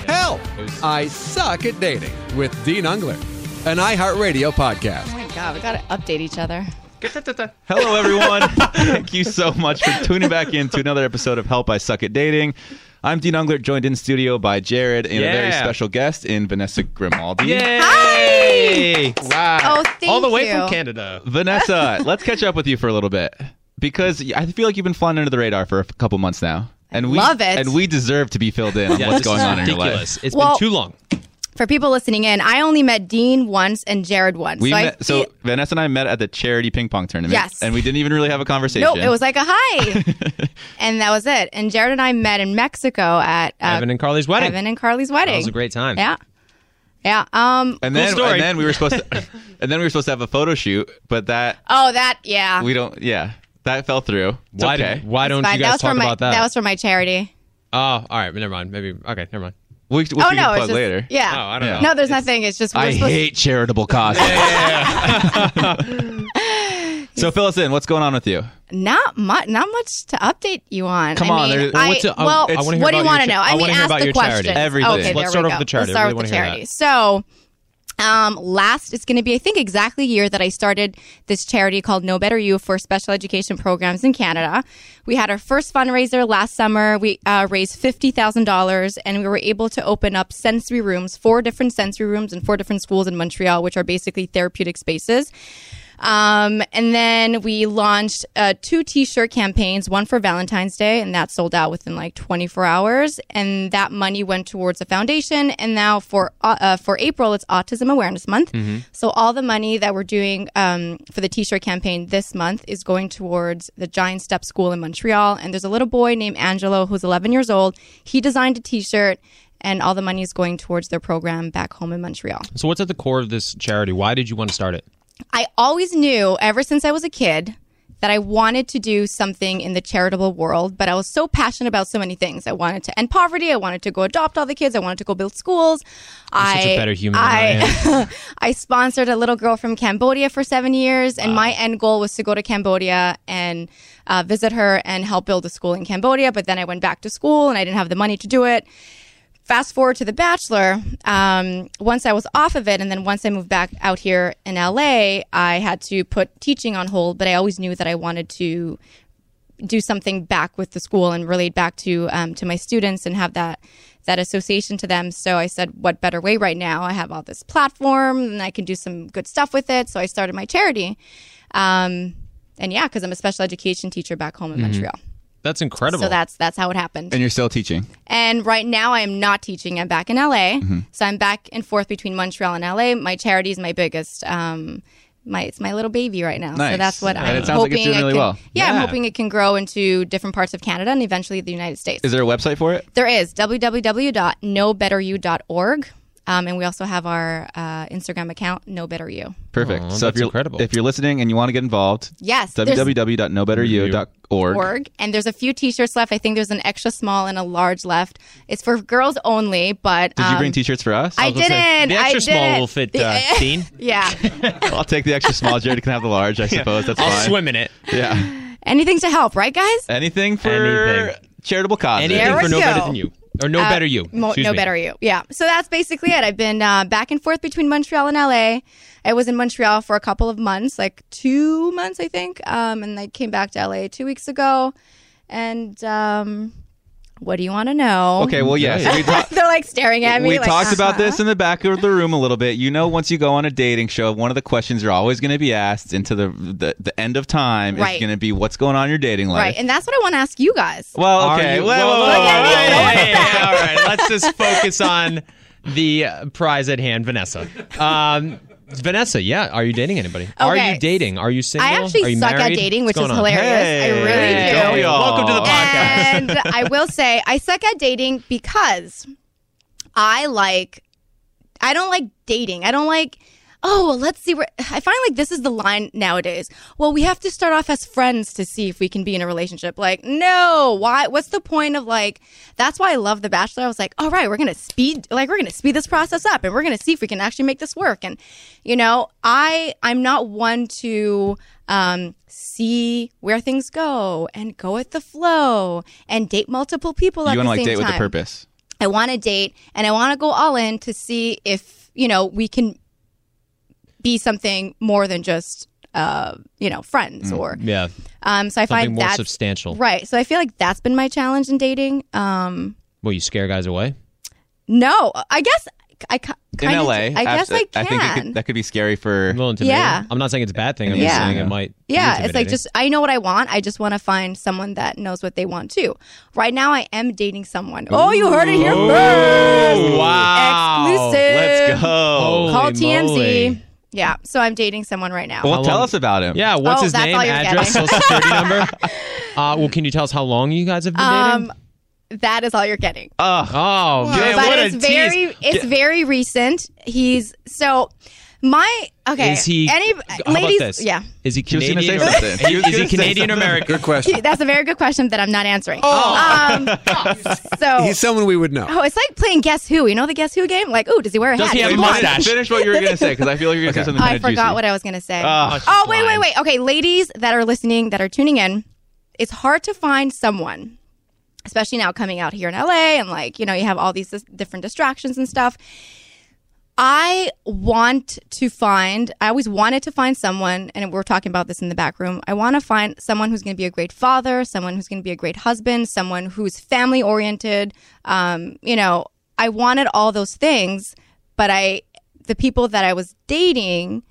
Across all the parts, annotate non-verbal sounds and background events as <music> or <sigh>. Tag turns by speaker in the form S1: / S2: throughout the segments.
S1: Help! I Suck at Dating with Dean Unglert, an iHeartRadio podcast.
S2: Oh my god, we gotta update each other. <laughs>
S3: Hello, everyone. Thank you so much for tuning back in to another episode of Help I Suck at Dating. I'm Dean Unglert, joined in studio by Jared and a very
S4: Yeah.
S3: special guest in Vanessa Grimaldi.
S4: Yay! Wow.
S2: Oh, thank
S4: All the way
S2: you.
S4: from Canada.
S3: Vanessa, <laughs> let's catch up with you for a little bit because I feel like you've been flying under the radar for a couple months now. And we
S2: love it.
S3: And we deserve to be filled in on <laughs>
S4: Yeah,
S3: what's going
S4: is
S3: on in your
S4: ridiculous.
S3: life.
S4: It's
S2: Well-
S4: been too long.
S2: For people listening in, I only met Dean once and Jared once.
S3: We
S2: so
S3: met,
S2: I
S3: so
S2: feel-
S3: Vanessa and I met at the charity ping pong tournament.
S2: Yes.
S3: And we didn't even really have a conversation.
S2: Nope, it was like a hi. <laughs> and that was it. And Jared and I met in Mexico at uh,
S4: Evan and Carly's wedding.
S2: Evan and Carly's wedding.
S4: That was a great time.
S2: Yeah. Yeah. Um
S3: and
S4: Cool
S3: then
S4: story.
S3: and then we were supposed to <laughs> and then we were supposed to have a photo shoot, but that
S2: oh that yeah.
S3: we don't yeah. That fell through. It's
S4: Why,
S3: okay.
S4: do, why don't
S2: Fine.
S4: you
S2: that
S4: guys
S2: was for
S4: talk
S2: my
S4: about that?
S2: That was for my charity.
S4: oh, all right. Never mind. Maybe. Okay, never mind.
S3: We, we
S2: oh
S3: can
S2: no,
S3: plug
S2: it's just
S3: later.
S2: yeah.
S4: Oh, I don't
S3: Yeah.
S4: know.
S2: No, there's nothing. It's just
S3: I
S2: supposed
S3: hate charitable causes. <laughs> <laughs> so fill us in. What's going on with you?
S2: not much not much to update you on.
S3: Come
S2: I
S3: on,
S2: mean,
S3: there-
S2: I,
S4: What's a- I-
S2: well,
S4: I wanna hear
S2: what do you
S4: about
S2: want to
S4: your
S2: know? I
S4: I
S2: mean, ask the
S4: your charity.
S3: Everything.
S2: Okay,
S3: Let's
S4: start
S2: we
S4: off with the charity.
S2: Let's start with the charity.
S4: that.
S2: So, um, last it's going to be I think exactly a year that I started this charity called No Better You for special education programs in Canada. We had our first fundraiser last summer. We uh, raised fifty thousand dollars, and we were able to open up sensory rooms, four different sensory rooms in four different schools in Montreal, which are basically therapeutic spaces. Um, and then we launched uh, two T-shirt campaigns, one for Valentine's Day, and that sold out within like 24 hours. And that money went towards the foundation. And now for uh, uh, for April, it's Autism Awareness Month. So all the money that we're doing um, for the T-shirt campaign this month is going towards the Giant Step School in Montreal. And there's a little boy named Angelo who's 11 years old. He designed a T-shirt. And all the money is going towards their program back home in Montreal.
S4: So, what's at the core of this charity? Why did you want to start it?
S2: I always knew ever since I was a kid that I wanted to do something in the charitable world, but I was so passionate about so many things. I wanted to end poverty. I wanted to go adopt all the kids. I wanted to go build schools. I,
S4: such a better human I
S2: I, <laughs> I sponsored a little girl from Cambodia for seven years, and my end goal was to go to Cambodia and uh, visit her and help build a school in Cambodia. But then I went back to school and I didn't have the money to do it fast forward to the bachelor um, once i was off of it and then once i moved back out here in la i had to put teaching on hold but i always knew that i wanted to do something back with the school and relate back to um, to my students and have that that association to them. So i said what better way right now? I have all this platform and i can do some good stuff with it. So i started my charity um, and yeah because i'm a special education teacher back home in montreal
S4: That's incredible.
S2: so that's that's how it happened
S3: And you're still teaching.
S2: and right now, I am not teaching. I'm back in LA.
S3: Mm-hmm.
S2: So I'm back and forth between Montreal and LA. My charity is my biggest. Um, my it's my little baby right now. So that's what
S3: And
S2: I'm
S3: it sounds like
S2: hoping
S3: it's doing
S2: it
S3: really
S2: can,
S3: well.
S2: Yeah, I'm hoping it can grow into different parts of Canada and eventually the United States.
S3: Is there a website for it?
S2: there is www.nobetteryou.org. Um, and we also have our uh, Instagram account, No Better You.
S3: Perfect.
S4: Aw,
S3: so if you're
S4: incredible.
S3: if you're listening and you want to get involved,
S2: Yes, there's-
S3: www.nobetteryou.org.
S2: org and there's a few t-shirts left i think there's an extra small and a large left it's for girls only but
S3: Did you
S2: um,
S3: bring t-shirts for us?
S2: I
S4: was gonna say,
S2: didn't.
S4: the extra
S2: I
S4: small
S2: didn't.
S4: will fit,
S2: The-
S4: uh, <laughs> Dean. <laughs>
S2: yeah. <laughs>
S3: I'll take the extra small. Jared can have the large, I suppose. That's fine.
S4: I'll
S3: fine.
S4: swim in it.
S3: Yeah.
S2: Anything to help, right, guys?
S3: Anything for
S4: Anything.
S3: charitable causes.
S4: Anything for no
S2: go.
S4: better than you. Or no
S2: Uh,
S4: better you.
S2: Mo- no
S4: me.
S2: better you. Yeah. So that's basically it. I've been uh, back and forth between Montreal and LA. I was in Montreal for a couple of months, like two months, I think. Um, and I came back to LA two weeks ago. And um, what do you want to know?
S3: Okay, well, yes. Yeah, <laughs>
S2: They're like staring at me.
S3: We
S2: like,
S3: talked
S2: uh-huh.
S3: about this in the back of the room a little bit. You know, once you go on a dating show, one of the questions you're always going to be asked into the, the, the end of time
S2: right.
S3: is going to be what's going on in your dating life.
S2: Right, and that's what I want to ask you guys.
S3: Well, okay.
S4: All right, let's just focus on the uh, prize at hand, Vanessa. Um, Vanessa, yeah. Are you dating anybody? Are you dating? Are you single?
S2: I actually
S4: Are you
S2: suck at dating, which is
S4: going on?
S2: hilarious. I really do.
S3: don't?
S4: Welcome to the podcast.
S2: And I will say, I suck at dating because I like, I don't like dating. I don't like, oh, well, let's see where, I find like this is the line nowadays. Well, we have to start off as friends to see if we can be in a relationship. Like, no, why? What's the point of like, that's why I love The Bachelor. I was like, all right, we're going to speed, like, we're going to speed this process up and we're going to see if we can actually make this work. And, you know, I, I'm not one to, um, see where things go and go with the flow and date multiple people at
S3: You
S2: the
S3: want to like
S2: same
S3: date with
S2: time.
S3: a purpose.
S2: I want to date and I want to go all in to see if, you know, we can be something more than just, uh, you know, friends or,
S4: Yeah.
S2: um, so I
S4: Something
S2: find
S4: more
S2: that's
S4: substantial.
S2: right. So I feel like that's been my challenge in dating. Um,
S4: Well, you scare guys away.
S2: no, I guess I kind
S3: In
S2: of,
S3: LA,
S2: I guess
S3: abs-
S2: I can.
S3: I think could, that could be scary for.
S4: A.
S2: Yeah.
S4: I'm not saying it's a bad thing. I'm
S2: Yeah.
S4: just saying it might. be
S2: Yeah, it's like just I know what I want. I just want to find someone that knows what they want too. Right now, I am dating someone. Oh, you heard it here first.
S4: Wow.
S2: Exclusive.
S3: Let's go.
S4: Holy
S2: Call TMZ.
S4: Moly.
S2: Yeah, so I'm dating someone right now.
S3: Well,
S4: How
S3: tell
S4: long-
S3: us about him.
S4: Yeah, what's
S2: Oh,
S4: his
S2: that's
S4: name,
S2: all you're
S4: address,
S2: getting.
S4: social security <laughs> number? Uh, well, can you tell us how long you guys have been dating?
S2: um, that is all you're getting.
S3: Ugh.
S4: oh, man,
S2: but
S4: what
S2: it's
S4: a
S2: very,
S4: tease.
S2: it's very recent. He's so my okay.
S4: Is he?
S2: any
S4: how about
S2: ladies?
S4: this?
S2: Yeah,
S4: Is he
S3: She was gonna
S4: Canadian?
S3: say
S4: or-
S3: something.
S4: Is he Canadian
S3: something.
S4: American?
S1: Good question.
S2: that's a very good question that I'm not answering. Um, <laughs> so
S1: He's someone we would know.
S2: Oh, it's like playing Guess Who. You know the Guess Who game? Like, ooh, does he wear a
S4: Does
S2: hat?
S4: he have a
S2: want-
S4: mustache?
S3: Finish what you were gonna say because I feel like you're gonna say something.
S2: I forgot
S3: juicy.
S2: what I was gonna say.
S3: Oh,
S2: oh, wait, wait,
S4: blind.
S2: wait. Okay, ladies that are listening, that are tuning in, it's hard to find someone, especially now coming out here in LA and like, you know, you have all these different distractions and stuff. I want to find, I always wanted to find someone, and we're talking about this in the back room. I want to find someone who's going to be a great father, someone who's going to be a great husband, someone who's family oriented. Um, you know, I wanted all those things, but I, the people that I was dating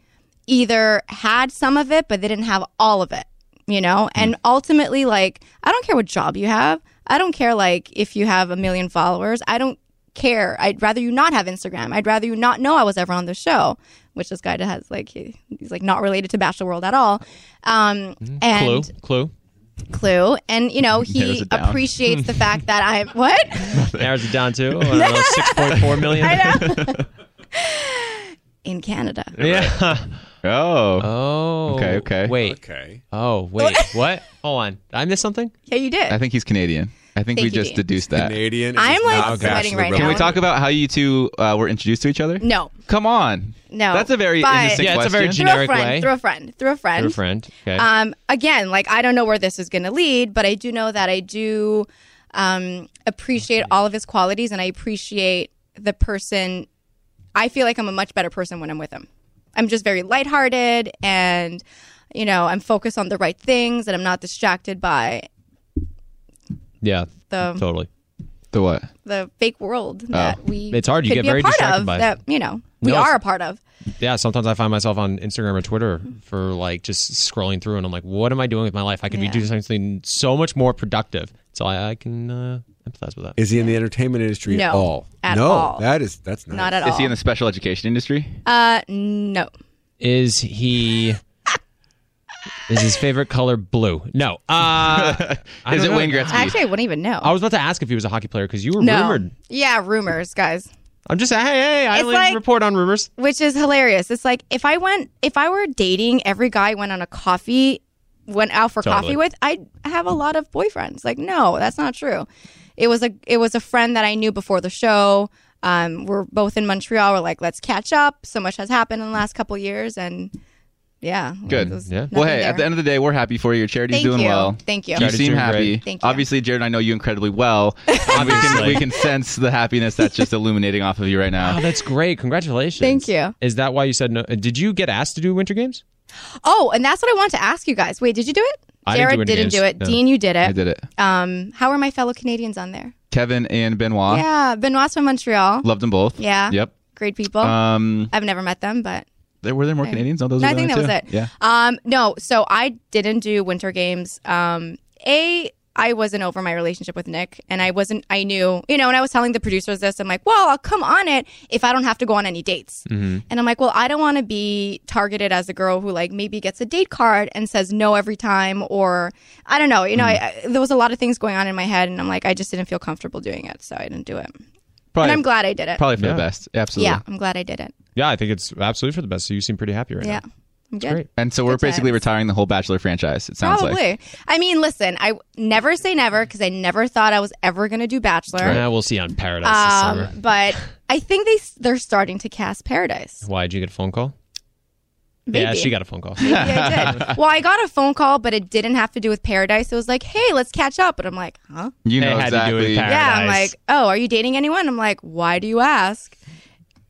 S2: either had some of it, but they didn't have all of it, you know? And ultimately, like, I don't care what job you have. I don't care, like, if you have a million followers. I don't care. I'd rather you not have Instagram. I'd rather you not know I was ever on the show, which this guy has, like, he, he's like not related to Bachelor World at all. Um,
S4: Clue.
S2: and
S4: Clue.
S2: Clue. And, you know, <laughs> he appreciates the fact that I'm, <laughs> what? <laughs>
S4: Narrows it down to I 6.4 million.
S2: I know. In Canada.
S4: Yeah.
S3: Oh.
S4: Oh.
S3: Okay, okay.
S4: Wait.
S1: Okay.
S4: Oh, wait. what? Hold on. Did I miss something?
S2: Yeah, you did.
S3: I think he's Canadian. I think
S2: Thank
S3: we
S2: you,
S3: just
S2: Dean.
S3: deduced that.
S1: Canadian.
S2: I'm, like, sweating right
S1: Brother.
S3: Can we talk about how you two uh, were introduced to each other?
S2: no.
S3: Come on.
S2: No.
S3: That's a very
S2: But-
S3: innocent
S4: Yeah, it's a very
S3: question.
S4: generic
S2: through a friend,
S4: way.
S2: Through a friend. Through a friend.
S4: Your friend. Okay.
S2: Um, again, like I don't know where this is going to lead, but I do know that I do um, appreciate all of his qualities, and I appreciate the person. I feel like I'm a much better person when I'm with him. I'm just very lighthearted, and you know, I'm focused on the right things, and I'm not distracted by
S4: yeah.
S2: the
S4: Totally.
S3: The what?
S2: the fake world that we.
S4: It's hard. You
S2: could
S4: get very
S2: a part
S4: distracted
S2: of
S4: by
S2: that. You know, we
S4: No,
S2: are a part of.
S4: Yeah. Sometimes I find myself on Instagram or Twitter for like just scrolling through, and I'm like, what am I doing with my life? I could
S2: Yeah.
S4: be doing something so much more productive. So I, I can uh, empathize with that.
S1: Is he in the entertainment industry
S2: No,
S1: at all?
S2: at
S1: no,
S2: all.
S1: that is that's not.
S2: Not at all.
S3: Is he in the special education industry?
S2: uh, no.
S4: Is he? Is his favorite color blue? No. Uh, <laughs>
S3: Is it
S4: know.
S3: Wayne Gretzky?
S2: Actually, I wouldn't even know.
S4: I was about to ask if he was a hockey player because you were
S2: no.
S4: rumored.
S2: Yeah, rumors, guys.
S4: I'm just saying, hey, hey, I
S2: It's
S4: only
S2: like-
S4: report on rumors.
S2: which is hilarious. It's like if I went, if I were dating every guy I went on a coffee, went out for
S4: Totally.
S2: coffee with, I'd have a lot of boyfriends. Like, no, that's not true. It was a, it was a friend that I knew before the show. Um, we're both in Montreal. We're like, let's catch up. So much has happened in the last couple years, and yeah,
S3: Good.
S2: there was
S4: Yeah.
S3: Well, hey,
S2: there.
S3: at the end of the day, we're happy for you. Your charity's
S2: Thank
S3: doing
S2: you.
S3: well.
S2: Thank you.
S3: You
S4: Charity's
S3: seem happy.
S4: great.
S2: Thank you.
S3: Obviously, Jared, I know you incredibly well. And <laughs> we, can,
S4: Obviously.
S3: we can sense the happiness that's just <laughs> illuminating off of you right now.
S4: Oh, that's great. Congratulations.
S2: Thank you.
S4: Is that why you said no? Did you get asked to do Winter Games?
S2: Oh, and that's what I want to ask you guys. Wait, did you do it?
S4: I didn't
S2: Jared
S4: do
S2: didn't do it.
S4: No.
S2: Dean, you did it.
S3: I did it.
S2: Um, how are my fellow Canadians on there?
S3: Kevin and Benoit.
S2: Yeah, Benoit's from Montreal.
S3: Loved them both.
S2: Yeah.
S3: Yep.
S2: Great people.
S3: Um,
S2: I've never met them, but
S3: there were there more Canadians? No, those
S2: no,
S3: were
S2: I think that
S3: only
S2: was it.
S3: Yeah.
S2: Um, no, so I didn't do winter games. Um, a I wasn't over my relationship with Nick, and I wasn't. I knew, you know, and I was telling the producers this. I'm like, well, I'll come on it if I don't have to go on any dates.
S3: Mm-hmm.
S2: And I'm like, well, I don't want to be targeted as a girl who like maybe gets a date card and says no every time, or I don't know. You know,
S3: Mm.
S2: I, I, there was a lot of things going on in my head, and I'm like, I just didn't feel comfortable doing it, so I didn't do it.
S3: Probably,
S2: and I'm glad I did it.
S3: probably for
S4: Yeah.
S3: the best. Absolutely.
S2: Yeah, I'm glad I did it.
S4: Yeah, I think it's absolutely for the best. So you seem pretty happy right
S2: Yeah,
S4: now.
S2: I'm good.
S4: Great.
S3: And so we're
S2: Good
S3: basically
S2: times.
S3: retiring the whole Bachelor franchise. It sounds
S2: Probably.
S3: like.
S2: I mean, listen, I never say never because I never thought I was ever going to do Bachelor.
S4: Yeah, we'll see on Paradise this
S2: Um,
S4: summer. <laughs>
S2: but I think they they're starting to cast Paradise.
S4: Why did you get a phone call?
S2: Maybe.
S4: Yeah, she got a phone call.
S2: Maybe I <laughs> did. Well, I got a phone call, but it didn't have to do with Paradise. It was like, hey, let's catch up. But I'm like, huh?
S3: You
S4: They
S3: know
S4: had to do it
S3: exactly.
S4: with Paradise.
S2: Yeah. I'm like, oh, are you dating anyone? I'm like, why do you ask?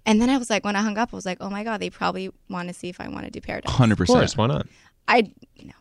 S2: And then I was like, when I hung up, I was like, oh my God, they probably want to see if I want to do Paradise.
S3: Hundred
S4: Of course,
S3: percent.
S4: why not?
S2: I, you know,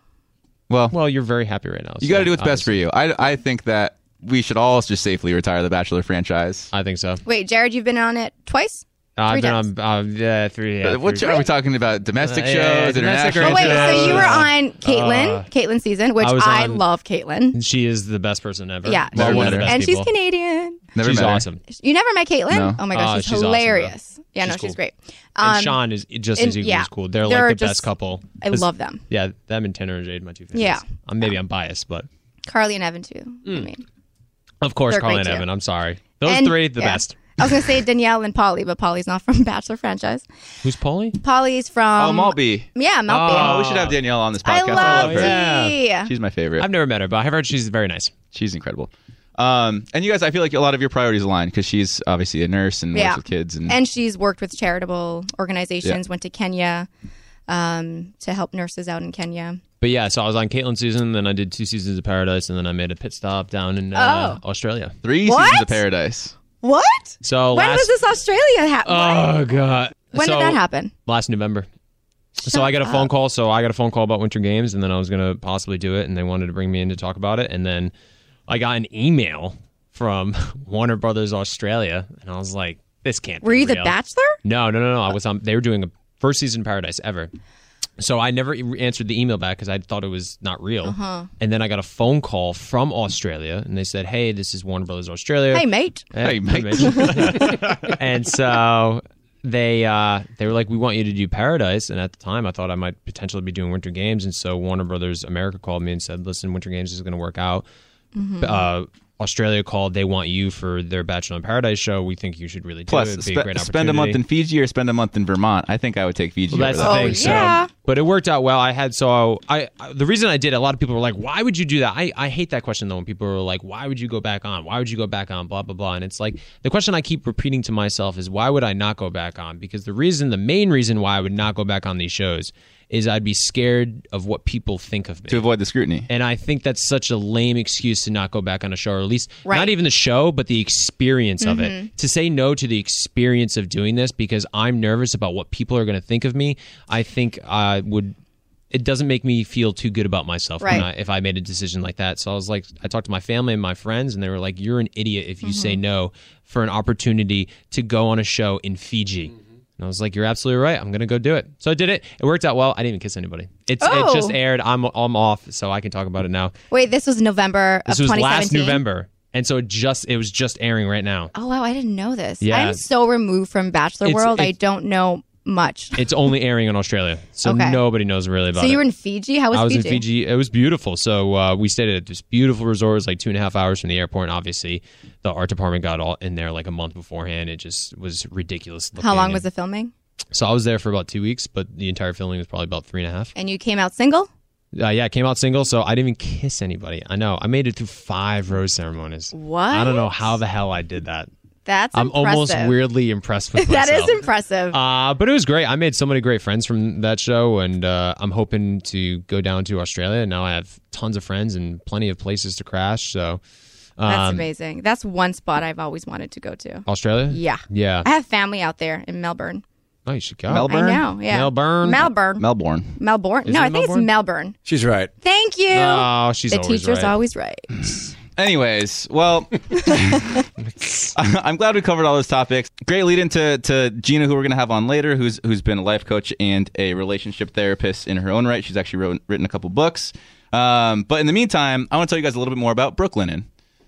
S3: Well,
S4: Well, you're very happy right now.
S3: you got to do what's best for you. I I think that we should all just safely retire the Bachelor franchise.
S4: I think so.
S2: wait, Jared, you've been on it twice?
S4: Uh, I've
S2: Three
S4: been
S2: times.
S4: on uh, yeah, three. Yeah,
S3: Uh, what
S4: three-
S3: are we talking about? Domestic
S4: Uh,
S3: shows,
S4: yeah, domestic or
S3: international?
S2: Oh, wait, so you were on Kaitlyn,
S4: Uh,
S2: Kaitlyn season, which
S4: I
S2: I,
S4: on-
S2: love Kaitlyn.
S4: She is the best person ever.
S2: Yeah,
S4: well, one of the best
S2: and
S4: people.
S2: she's Canadian.
S3: Never
S4: she's
S3: met her.
S4: awesome.
S2: You never met Kaitlyn?
S3: No.
S2: Oh my gosh,
S4: Oh,
S2: she's,
S4: she's awesome, though.
S2: hilarious. yeah, no,
S4: She's
S2: she's
S4: cool.
S2: great.
S4: and
S2: Um,
S4: Shawn is just
S2: and-
S4: as equally
S2: yeah.
S4: as cool. They're,
S2: They're
S4: like the
S2: just-
S4: best couple.
S2: I love them.
S4: Yeah, them and Tanner and Jade, my two favorites.
S2: Yeah.
S4: Um, maybe I'm biased, but
S2: Carly and Evan too. I mean,
S4: of course,
S2: They're
S4: Carly and
S2: too.
S4: Evan. I'm sorry. Those
S2: And-
S4: three, the
S2: yeah.
S4: best.
S2: I was gonna say Danielle and Polly, but Polly's not from <laughs> Bachelor franchise.
S4: Who's Polly?
S2: Polly's from
S3: Oh, Maltby.
S2: Yeah, Maltby.
S3: Oh, we should have Danielle on this podcast.
S2: I
S3: podcast.
S2: love
S3: her.
S4: yeah.
S3: She's my favorite.
S4: I've never met her, but I've heard she's very nice.
S3: She's incredible. Um, and you guys, I feel like a lot of your priorities align because she's obviously a nurse and
S2: Yeah.
S3: works with kids. And,
S2: And she's worked with charitable organizations. Went to Kenya um, to help nurses out in Kenya.
S4: But yeah, so I was on Kaitlyn's season, then I did two seasons of Paradise, and then I made a pit stop down in uh,
S2: Oh.
S4: Australia.
S3: three
S2: What?
S3: seasons of Paradise.
S2: What?
S4: So
S2: When
S4: last,
S2: was this Australia happen?
S4: Oh god.
S2: when
S4: So,
S2: did that happen?
S4: Last November. so I got a phone call. So I got a phone call about Winter Games, and then I was gonna possibly do it, and they wanted to bring me in to talk about it, and then I got an email from <laughs> Warner Brothers Australia, and I was like, "This can't."
S2: Were
S4: be
S2: you the. Bachelor?
S4: No, no, no, no. I was on. They were doing a first season of Paradise ever. So I never answered the email back because I thought it was not real.
S2: Uh-huh.
S4: And then I got a phone call from Australia, and they said, "Hey, this is Warner Brothers Australia."
S2: Hey, mate.
S3: Hey, mate. <laughs>
S4: and so they uh, they were like, "We want you to do Paradise." And at the time, I thought I might potentially be doing Winter Games. And so Warner Brothers America called me and said, "Listen, Winter Games is going to work out." Uh, Australia called. They want you for their Bachelor in Paradise show. We think you should really do
S3: Plus,
S4: it. It'd a
S3: spe-
S4: great
S3: spend a month in Fiji or spend a month in Vermont. I think I would take Fiji.
S4: Well, that's the
S3: that.
S2: Oh,
S4: thing. So,
S2: yeah.
S4: but it worked out well. I had so I, I the reason I did. A lot of people were like, "Why would you do that?" I, I hate that question though. When people are like, "Why would you go back on? Why would you go back on?" Blah blah blah. And it's like the question I keep repeating to myself is, "Why would I not go back on?" Because the reason, the main reason why I would not go back on these shows is I'd be scared of what people think of me.
S3: to avoid the scrutiny.
S4: And I think that's such a lame excuse to not go back on a show, or at least
S2: Right.
S4: not even the show, but the experience of it. Mm-hmm. To say no to the experience of doing this because I'm nervous about what people are going to think of me, I think I would. It doesn't make me feel too good about myself when
S2: Right.
S4: I, if I made a decision like that. So I was like, I talked to my family and my friends, and they were like, "You're an idiot if you say mm-hmm. no for an opportunity to go on a show in Fiji." Mm-hmm. And I was like, "You're absolutely right. I'm gonna go do it." So I did it. It worked out well. I didn't even kiss anybody. It's
S2: Oh.
S4: it just oh. aired. I'm I'm off, so I can talk about it now.
S2: Wait, this was November
S4: This was last November, and so it just it was just airing right now.
S2: Oh wow, I didn't know this.
S4: Yeah.
S2: I'm so removed from Bachelor
S4: It's-
S2: World. I don't know much.
S4: It's only airing in Australia, so
S2: Okay.
S4: nobody knows really about it.
S2: So you were in Fiji? How was,
S4: I was
S2: Fiji?
S4: in Fiji. It was beautiful. So uh, we stayed at this beautiful resort. It was like two and a half hours from the airport. And obviously, the art department got all in there like a month beforehand. It just was ridiculous.
S2: How long was the filming?
S4: So I was there for about two weeks, but the entire filming was probably about three and a half.
S2: And you came out single?
S4: Uh, yeah, I came out single, so I didn't even kiss anybody. I know. I made it through five rose ceremonies.
S2: What?
S4: I don't know how the hell I did that.
S2: That's
S4: I'm almost weirdly impressed with <laughs>
S2: That
S4: myself.
S2: is impressive.
S4: Uh, but it was great. I made so many great friends from that show, and uh, I'm hoping to go down to Australia. Now I have tons of friends and plenty of places to crash. So,
S2: That's
S4: um,
S2: amazing. That's one spot I've always wanted to go to.
S4: Australia?
S2: Yeah.
S4: Yeah.
S2: I have family out there in Melbourne.
S4: Oh, you should go.
S3: Melbourne?
S2: I know. Yeah.
S4: Melbourne?
S2: Melbourne.
S3: Melbourne.
S2: Melbourne.
S4: Is
S2: no, I think
S4: Melbourne?
S2: it's Melbourne.
S1: She's right.
S2: Thank you.
S4: Oh, she's
S2: the
S4: always
S2: teacher's
S4: right.
S2: always right. <sniffs>
S3: Anyways, well, <laughs> <laughs> I'm glad we covered all those topics. Great lead into to Gina, who we're going to have on later, who's who's been a life coach and a relationship therapist in her own right. She's actually wrote, written a couple books. Um, but in the meantime, I want to tell you guys a little bit more about Brooklinen.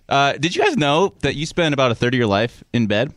S3: Uh, did you guys know that you spend about a third of your life in bed?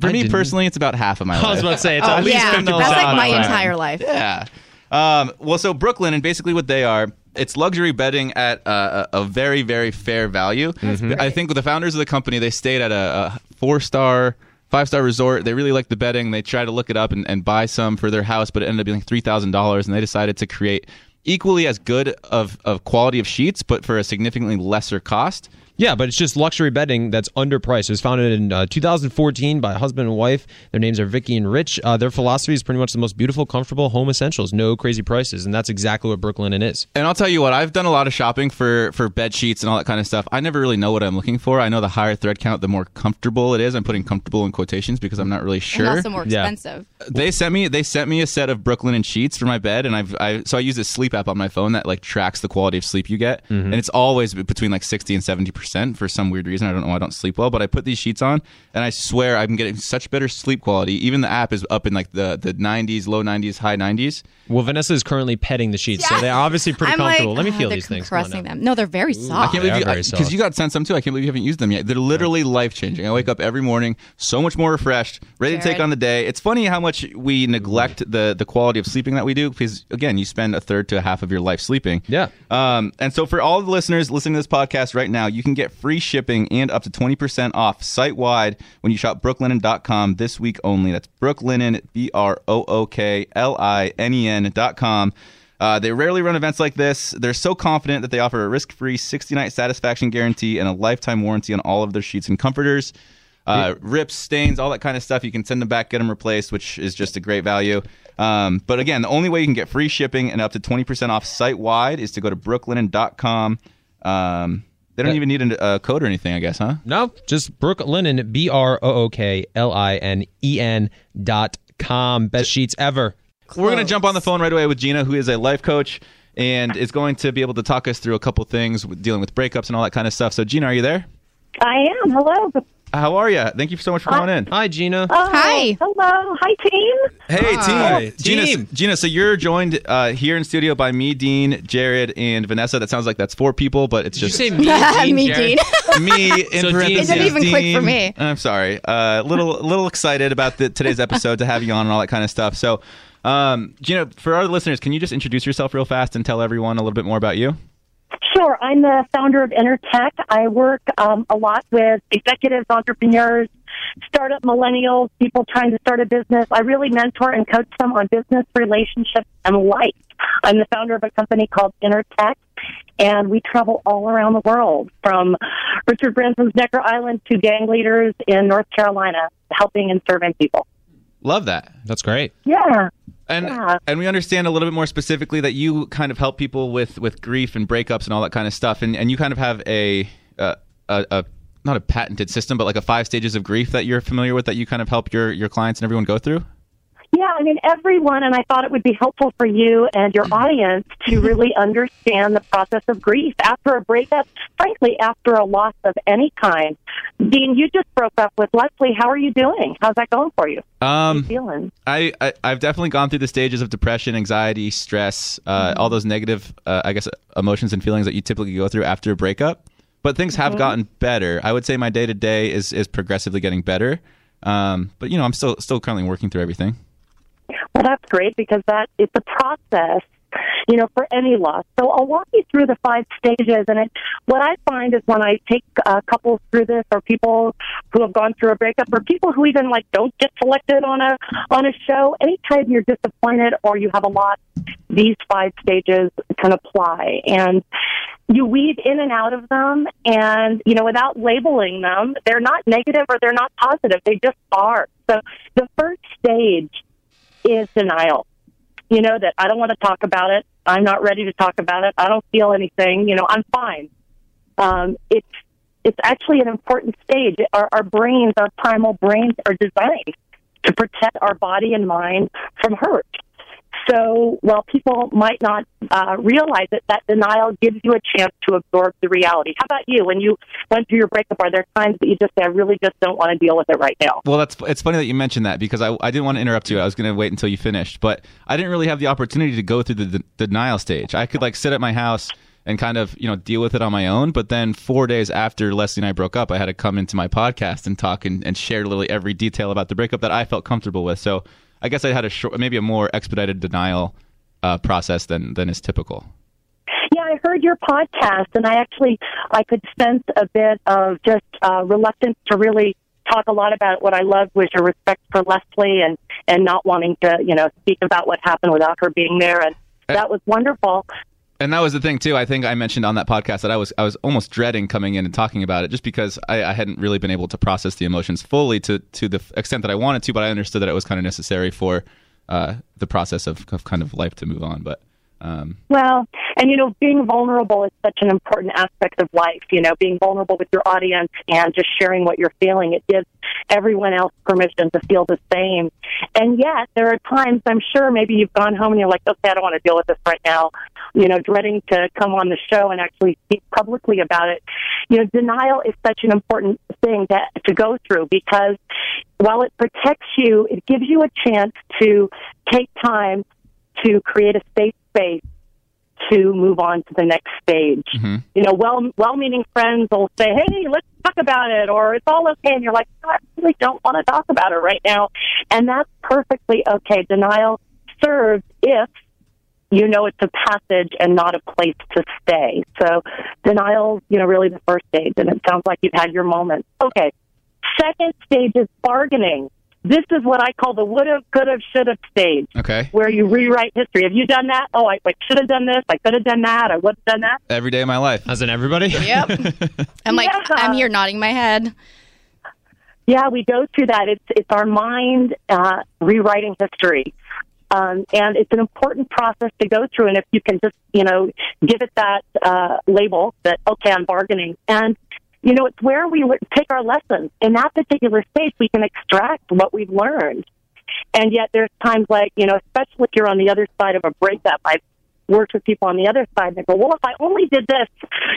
S3: For
S4: I
S3: me
S4: didn't.
S3: personally, it's about half of my life.
S4: I was about to say, it's
S2: Oh,
S4: at least
S2: yeah.
S4: 50%
S2: That's like
S4: of
S2: my
S4: the time.
S2: entire life.
S3: Yeah. Um, well, so Brooklinen, and basically what they are, it's luxury bedding at a, a very, very fair value. Mm-hmm. I think with the founders of the company, they stayed at a, a four star, five star resort. They really liked the bedding. They tried to look it up and, and buy some for their house, but it ended up being like three thousand dollars, and they decided to create equally as good of, of quality of sheets, but for a significantly lesser cost.
S4: Yeah, but it's just luxury bedding that's underpriced. It was founded in uh, 2014 by a husband and wife. Their names are Vicky and Rich. Uh, their philosophy is pretty much the most beautiful, comfortable home essentials. No crazy prices, and that's exactly what Brooklinen is.
S3: And I'll tell you what, I've done a lot of shopping for for bed sheets and all that kind of stuff. I never really know what I'm looking for. I know the higher thread count, the more comfortable it is. I'm putting comfortable in quotations because I'm not really sure.
S2: And also more
S4: Yeah.
S2: expensive.
S3: they sent me they sent me a set of Brooklinen sheets for my bed, and I've I so I use this sleep app on my phone that like tracks the quality of sleep you get, and it's always between like sixty and seventy percent for some weird reason. I don't know. I don't sleep well, but I put these sheets on, and I swear I'm getting such better sleep quality. Even the app is up in like the the nineties, low nineties, high nineties.
S4: Well, Vanessa is currently petting the sheets, so they're obviously pretty
S2: I'm
S4: comfortable.
S2: Like,
S4: Let me
S2: "Ah,
S4: feel these things. Come on
S2: compressing them. No, they're very soft.
S3: I can't believe
S4: they
S3: you
S4: are very
S3: because you got sent some too. I can't believe you haven't used them yet. They're literally life changing. I wake up every morning so much more refreshed, ready to take on the day. It's funny how much we neglect the the quality of sleeping that we do because again, you spend a third to a half of your life sleeping.
S4: Yeah.
S3: Um, and so for all the listeners listening to this podcast right now, you can get free shipping and up to 20% off site wide when you shop brooklinen.com this week only. That's brooklinen, B R O O K L I N E N.com. Uh, they rarely run events like this. They're so confident that they offer a risk free 60 night satisfaction guarantee and a lifetime warranty on all of their sheets and comforters. Uh, rips, stains, all that kind of stuff. You can send them back, get them replaced, which is just a great value. Um, but again, the only way you can get free shipping and up to 20% off site wide is to go to brooklinen.com. Um, they don't
S4: Yeah.
S3: even need a, a uh, code or anything, I guess, huh?
S4: No, just Brooklinen, B R O O K L I N E N dot com. Best sheets ever.
S3: We're going to jump on the phone right away with Gina, who is a life coach and is going to be able to talk us through a couple things with dealing with breakups and all that kind of stuff. So, Gina, are you there?
S5: I am. Hello.
S3: How are you? Thank you so much for coming in.
S4: Hi, Gina.
S5: Oh,
S2: Hi.
S5: Hello. Hi, team.
S3: Hey,
S4: Hi.
S3: team. Gina,
S4: Team.
S3: Gina, so you're joined uh, here in studio by me, Dean, Jared, and Vanessa. That sounds like that's four people, but it's
S4: Did you
S3: just
S4: say <laughs> me, Dean,
S2: Me,
S4: Jared?
S2: Dean. <laughs>
S3: me in
S4: So Dean-
S3: parentheses.
S4: It didn't
S2: even click for me.
S3: I'm sorry. A uh, little <laughs> little excited about the, today's episode to have you on and all that kind of stuff. So, um, Gina, for our listeners, can you just introduce yourself real fast and tell everyone a little bit more about you?
S5: Sure. I'm the founder of Intertech. I work um, a lot with executives, entrepreneurs, startup millennials, people trying to start a business. I really mentor and coach them on business, relationships, and life. I'm the founder of a company called Intertech, and we travel all around the world from Richard Branson's Necker Island to gang leaders in North Carolina, helping and serving people.
S3: Love that.
S4: That's great.
S5: Yeah.
S3: And
S5: Yeah.
S3: and we understand a little bit more specifically that you kind of help people with with grief and breakups and all that kind of stuff, and and you kind of have a uh, a, a not a patented system, but like a five stages of grief that you're familiar with that you kind of help your your clients and everyone go through.
S5: Yeah, I mean, everyone, and I thought it would be helpful for you and your audience to <laughs> really understand the process of grief after a breakup, frankly, after a loss of any kind. Dean, you just broke up with Leslie. How are you doing? How's that going for you? How you
S3: Um,
S5: feeling?
S3: I, I I've definitely gone through the stages of depression, anxiety, stress, uh, all those negative, uh, I guess, emotions and feelings that you typically go through after a breakup. But things have gotten better. I would say my day to day is is progressively getting better. Um, but you know, I'm still still currently working through everything.
S5: Well, that's great because that it's a process, you know, for any loss. So I'll walk you through the five stages, and it, what I find is when I take uh, couples through this, or people who have gone through a breakup, or people who even like don't get selected on a on a show. Anytime you're disappointed or you have a loss, these five stages can apply, and you weave in and out of them, and you know, without labeling them, they're not negative or they're not positive. They just are. So the first stage is denial. You know, that I don't want to talk about it. I'm not ready to talk about it. I don't feel anything. You know, I'm fine. Um, it's, it's actually an important stage. Our, our brains, our primal brains are designed to protect our body and mind from hurt. So while people might not uh, realize it, that denial gives you a chance to absorb the reality. How about you? When you went through your breakup, are there times that you just say, I really just don't want to deal with it right now?
S3: Well, that's it's funny that you mentioned that because I, I didn't want to interrupt you. I was going to wait until you finished, but I didn't really have the opportunity to go through the, the denial stage. I could like sit at my house and kind of you know deal with it on my own. But then four days after Leslie and I broke up, I had to come into my podcast and talk and, and share literally every detail about the breakup that I felt comfortable with. So I guess I had a short, maybe a more expedited denial uh, process than than is typical.
S5: Yeah, I heard your podcast, and I actually I could sense a bit of just uh, reluctance to really talk a lot about. What I loved was your respect for Leslie and and not wanting to you know speak about what happened without her being there, and that was wonderful.
S3: And that was the thing too. I think I mentioned on that podcast that I was I was almost dreading coming in and talking about it, just because I, I hadn't really been able to process the emotions fully to to the extent that I wanted to. But I understood that it was kind of necessary for uh, the process of, of kind of life to move on. But um,
S5: Well, and you know, being vulnerable is such an important aspect of life. You know, being vulnerable with your audience and just sharing what you're feeling. It gives everyone else permission to feel the same. And yet, there are times I'm sure maybe you've gone home and you're like, okay, I don't want to deal with this right now. You know, dreading to come on the show and actually speak publicly about it. You know, denial is such an important thing to, to go through because while it protects you, it gives you a chance to take time to create a safe space to move on to the next stage. Mm-hmm. You know, well well-meaning friends will say, "Hey, let's talk about it," or "It's all okay," and you're like, "I really don't want to talk about it right now," and that's perfectly okay. Denial serves if you know it's a passage and not a place to stay. So denial, you know, really the first stage, and it sounds like you've had your moment. Okay, second stage is bargaining. This is what I call the would have, could have, should have stage
S3: okay,
S5: where you rewrite history. Have you done that? Oh, I, I should have done this. I could have done that. I would have done that.
S3: every day of my life.
S4: As in everybody? <laughs>
S2: Yep. <laughs> I'm like,
S5: Yeah.
S2: I'm here nodding my head.
S5: Yeah, we go through that. It's it's our mind uh, rewriting history, um, and it's an important process to go through. And if you can just you know give it that uh, label that okay, I'm bargaining, and you know it's where we le- take our lessons. In that particular space, we can extract what we've learned. And yet, there's times like you know, especially if you're on the other side of a breakup. I've worked with people on the other side and they go, well, if I only did this,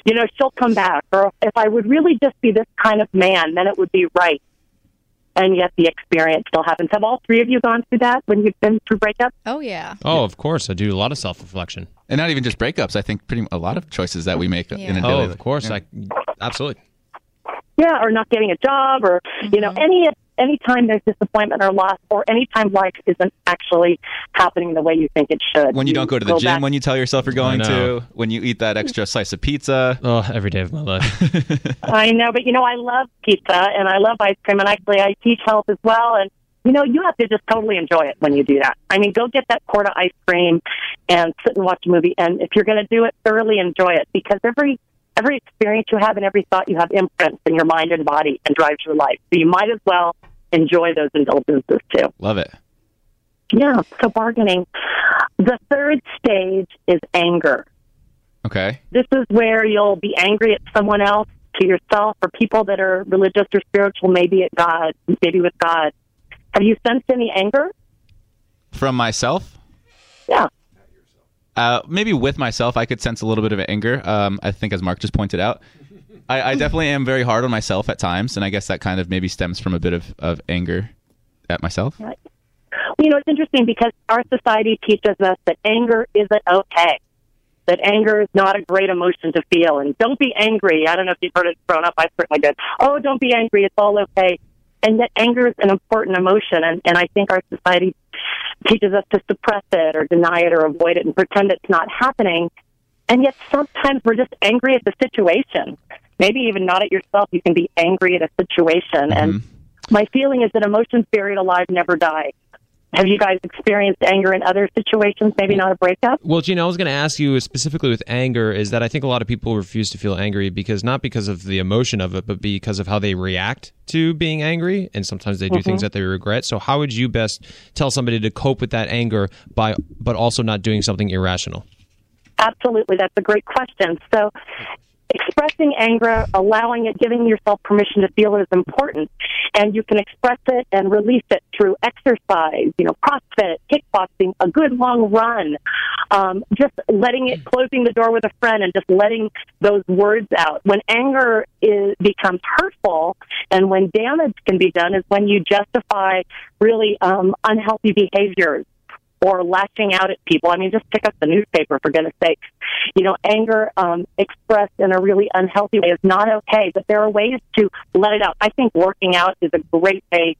S5: you know, she'll come back. Or if I would really just be this kind of man, then it would be right. And yet the experience still happens. Have all three of you gone through that when you've been through breakups?
S2: Oh yeah.
S4: Oh, of course. I do a lot of self reflection.
S3: And not even just breakups. I think pretty a lot of choices that we make in a
S2: Yeah.
S3: daily
S4: Oh, of course.
S3: Yeah.
S4: I absolutely.
S5: Yeah, or not getting a job, or you know, mm-hmm. any any time there's disappointment or loss, or any time life isn't actually happening the way you think it should.
S3: when you don't go to the gym
S5: back-
S3: when you tell yourself you're going to, when you eat that extra slice of pizza.
S4: Oh, every day of my life. <laughs>
S5: I know, but you know, I love pizza and I love ice cream, and actually, I teach health as well. And you know, you have to just totally enjoy it when you do that. I mean, go get that quart of ice cream and sit and watch a movie. And if you're going to do it, thoroughly enjoy it because every every experience you have and every thought you have imprints in your mind and body and drives your life. So you might as well enjoy those indulgences too.
S3: Love it.
S5: Yeah. So bargaining. The third stage is anger.
S3: Okay.
S5: This is where you'll be angry at someone else, to yourself, or people that are religious or spiritual, maybe at God, maybe with God. Have you sensed any anger?
S3: From myself,
S5: Yeah.
S3: Uh, maybe with myself, I could sense a little bit of anger. Um, I think, as Mark just pointed out, I, I definitely am very hard on myself at times, and I guess that kind of maybe stems from a bit of, of anger at myself.
S5: You know, it's interesting because our society teaches us that anger isn't okay. That anger is not a great emotion to feel. And don't be angry. I don't know if you've heard it growing up. I certainly did. Oh, don't be angry. It's all okay. And yet anger is an important emotion. And, and I think our society teaches us to suppress it or deny it or avoid it and pretend it's not happening. And yet sometimes we're just angry at the situation. Maybe even not at yourself. You can be angry at a situation. And mm-hmm. my feeling is that emotions buried alive never die. Have you guys experienced anger in other situations? Maybe not a breakup?
S4: Well, Gina, I was going to ask you specifically with anger is that I think a lot of people refuse to feel angry because not because of the emotion of it, but because of how they react to being angry. And sometimes they do things mm-hmm. that they regret. So, how would you best tell somebody to cope with that anger by, but also not doing something irrational?
S5: Absolutely. That's a great question. So, expressing anger, allowing it, giving yourself permission to feel it is important. And you can express it and release it through exercise, you know, CrossFit, kickboxing, a good long run, um, just letting it, closing the door with a friend and just letting those words out. When anger is, becomes hurtful and when damage can be done is when you justify really um, unhealthy behaviors or lashing out at people. I mean, just pick up the newspaper for goodness sake. You know, anger um, expressed in a really unhealthy way is not okay, but there are ways to let it out. I think working out is a great way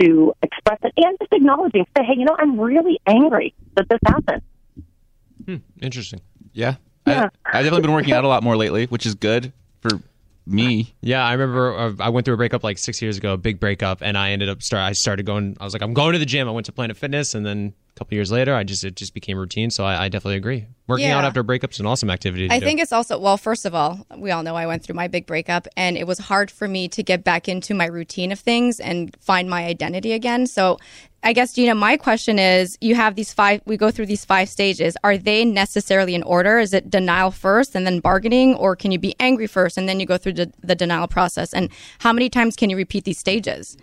S5: to express it and just acknowledging, say, hey, you know, I'm really angry that this happened.
S4: Interesting.
S3: Yeah.
S5: Yeah.
S3: I, I've definitely been working out a lot more lately, which is good for me.
S4: Yeah, I remember uh, I went through a breakup like six years ago, a big breakup, and I ended up start. I started going. I was like, I'm going to the gym. I went to Planet Fitness, and then a couple years later, I just it just became routine. So I, I definitely agree. Working
S2: Yeah.
S4: out after a breakups is an awesome activity. To
S2: I
S4: do.
S2: think it's also well. First of all, we all know I went through my big breakup, and it was hard for me to get back into my routine of things and find my identity again. So, I guess Gina, my question is: You have these five. We go through these five stages. Are they necessarily in order? Is it denial first and then bargaining, or can you be angry first and then you go through the, the denial process? And how many times can you repeat these stages?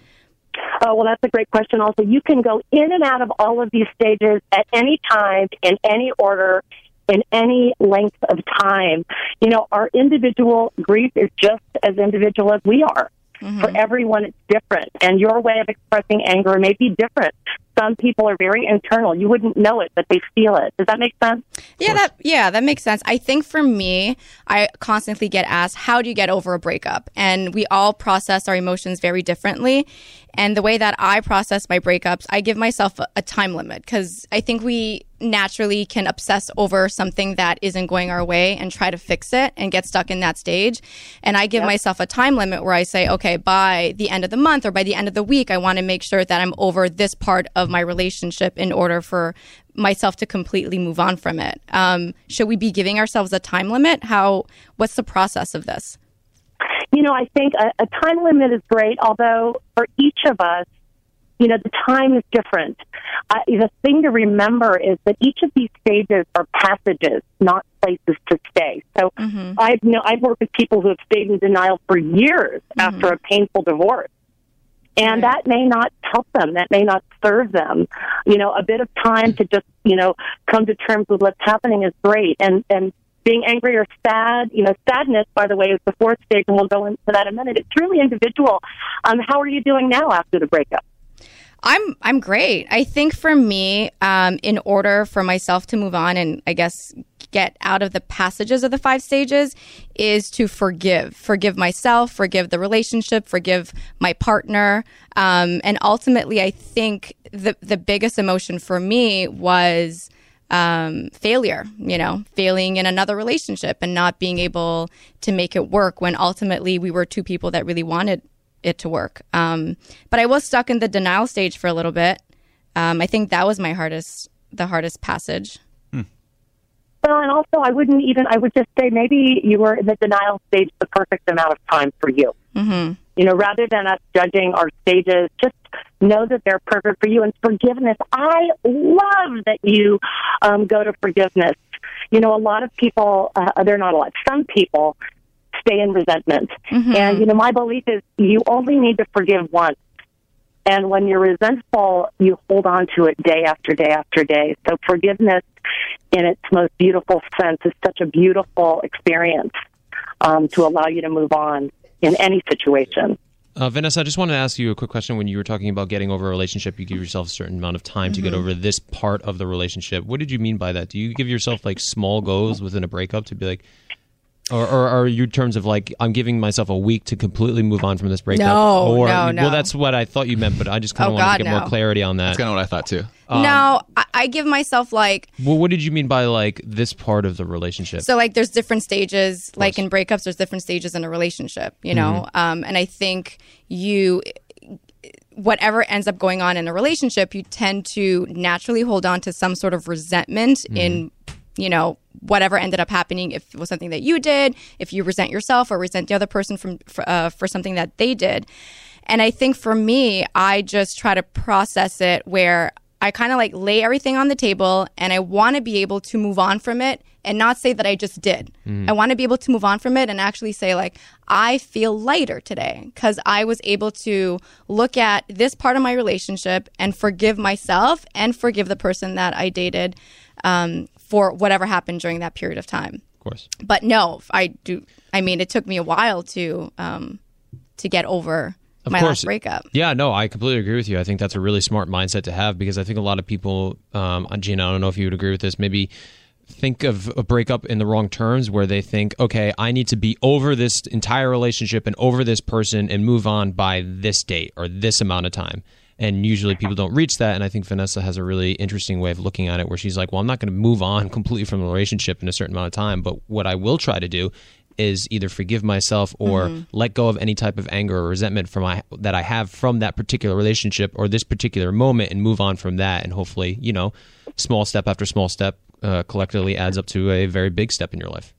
S5: Oh, well, that's a great question. Also, you can go in and out of all of these stages at any time, in any order, in any length of time. You know, our individual grief is just as individual as we are. For mm-hmm. everyone, it's different, and your way of expressing anger may be different. Some people are very internal; you wouldn't know it, but they feel it. Does that make sense?
S2: Yeah, that yeah, that makes sense. I think for me, I constantly get asked, "How do you get over a breakup?" And we all process our emotions very differently. And the way that I process my breakups, I give myself a, a time limit because I think we naturally can obsess over something that isn't going our way and try to fix it and get stuck in that stage. And I give myself a time limit where I say, okay, by the end of the month or by the end of the week, I want to make sure that I'm over this part of my relationship in order for myself to completely move on from it. Um, should we be giving ourselves a time limit? How? What's the process of this?
S5: You know, I think a, a time limit is great, although for each of us, you know, the time is different. Uh, the thing to remember is that each of these stages are passages, not places to stay. So I've know I've worked with people who have stayed in denial for years after a painful divorce. And that may not help them. That may not serve them. You know, a bit of time to just, you know, come to terms with what's happening is great. And, and being angry or sad, you know, sadness, by the way, is the fourth stage, and we'll go into that in a minute. It's really individual. Um, how are you doing now after the breakup?
S2: I'm I'm great. I think for me, um, in order for myself to move on and I guess get out of the passages of the five stages, is to forgive, forgive myself, forgive the relationship, forgive my partner, um, and ultimately, I think the the biggest emotion for me was um, failure, you know, failing in another relationship and not being able to make it work when ultimately we were two people that really wanted it to work. Um, but I was stuck in the denial stage for a little bit. Um, I think that was my hardest, the hardest passage.
S5: Well, and also, I wouldn't even, I would just say maybe you were in the denial stage the perfect amount of time for you.
S2: hmm
S5: You know, rather than us judging our stages, just know that they're perfect for you. And forgiveness, I love that you um, go to forgiveness. You know, a lot of people, uh, they're not a lot, some people stay in resentment. And, you know, my belief is you only need to forgive once. And when you're resentful, you hold on to it day after day after day. So forgiveness, in its most beautiful sense, is such a beautiful experience um, to allow you to move on in any situation.
S4: Uh, Vanessa, I just wanted to ask you a quick question. When you were talking about getting over a relationship, you give yourself a certain amount of time to get over this part of the relationship. What did you mean by that? Do you give yourself like small goals within a breakup to be like, or, or are you in terms of like I'm giving myself a week to completely move on from this breakup?
S2: No,
S4: or,
S2: no, no.
S4: Well, that's what I thought you meant, but I just kind
S2: Oh,
S4: of wanted
S2: God,
S4: to get
S2: no.
S4: more clarity on that.
S3: That's kind of what I thought too.
S2: no, um, I, I give myself like,
S4: Well, what did you mean by like this part of the relationship?
S2: so like there's different stages, like in breakups, there's different stages in a relationship, you know? Mm-hmm. Um, and I think you, whatever ends up going on in a relationship, you tend to naturally hold on to some sort of resentment in, mm-hmm. you know, whatever ended up happening. If it was something that you did, if you resent yourself or resent the other person from for, uh, for something that they did. And I think for me, I just try to process it where I kind of like lay everything on the table and I want to be able to move on from it and not say that I just did. I want to be able to move on from it and actually say, like, I feel lighter today because I was able to look at this part of my relationship and forgive myself and forgive the person that I dated um, for whatever happened during that period of time.
S4: of course.
S2: But no, I do. I mean, it took me a while to um, to get over
S4: Of
S2: my
S4: course.
S2: last breakup.
S4: Yeah, no, I completely agree with you. I think that's a really smart mindset to have because I think a lot of people, um, Gina, I don't know if you would agree with this, maybe think of a breakup in the wrong terms where they think, okay, I need to be over this entire relationship and over this person and move on by this date or this amount of time. And usually people don't reach that. And I think Vanessa has a really interesting way of looking at it where she's like, well, I'm not going to move on <laughs> completely from the relationship in a certain amount of time. But what I will try to do is either forgive myself or let go of any type of anger or resentment from my that I have from that particular relationship or this particular moment and move on from that and hopefully you know small step after small step uh, collectively adds up to a very big step in your life.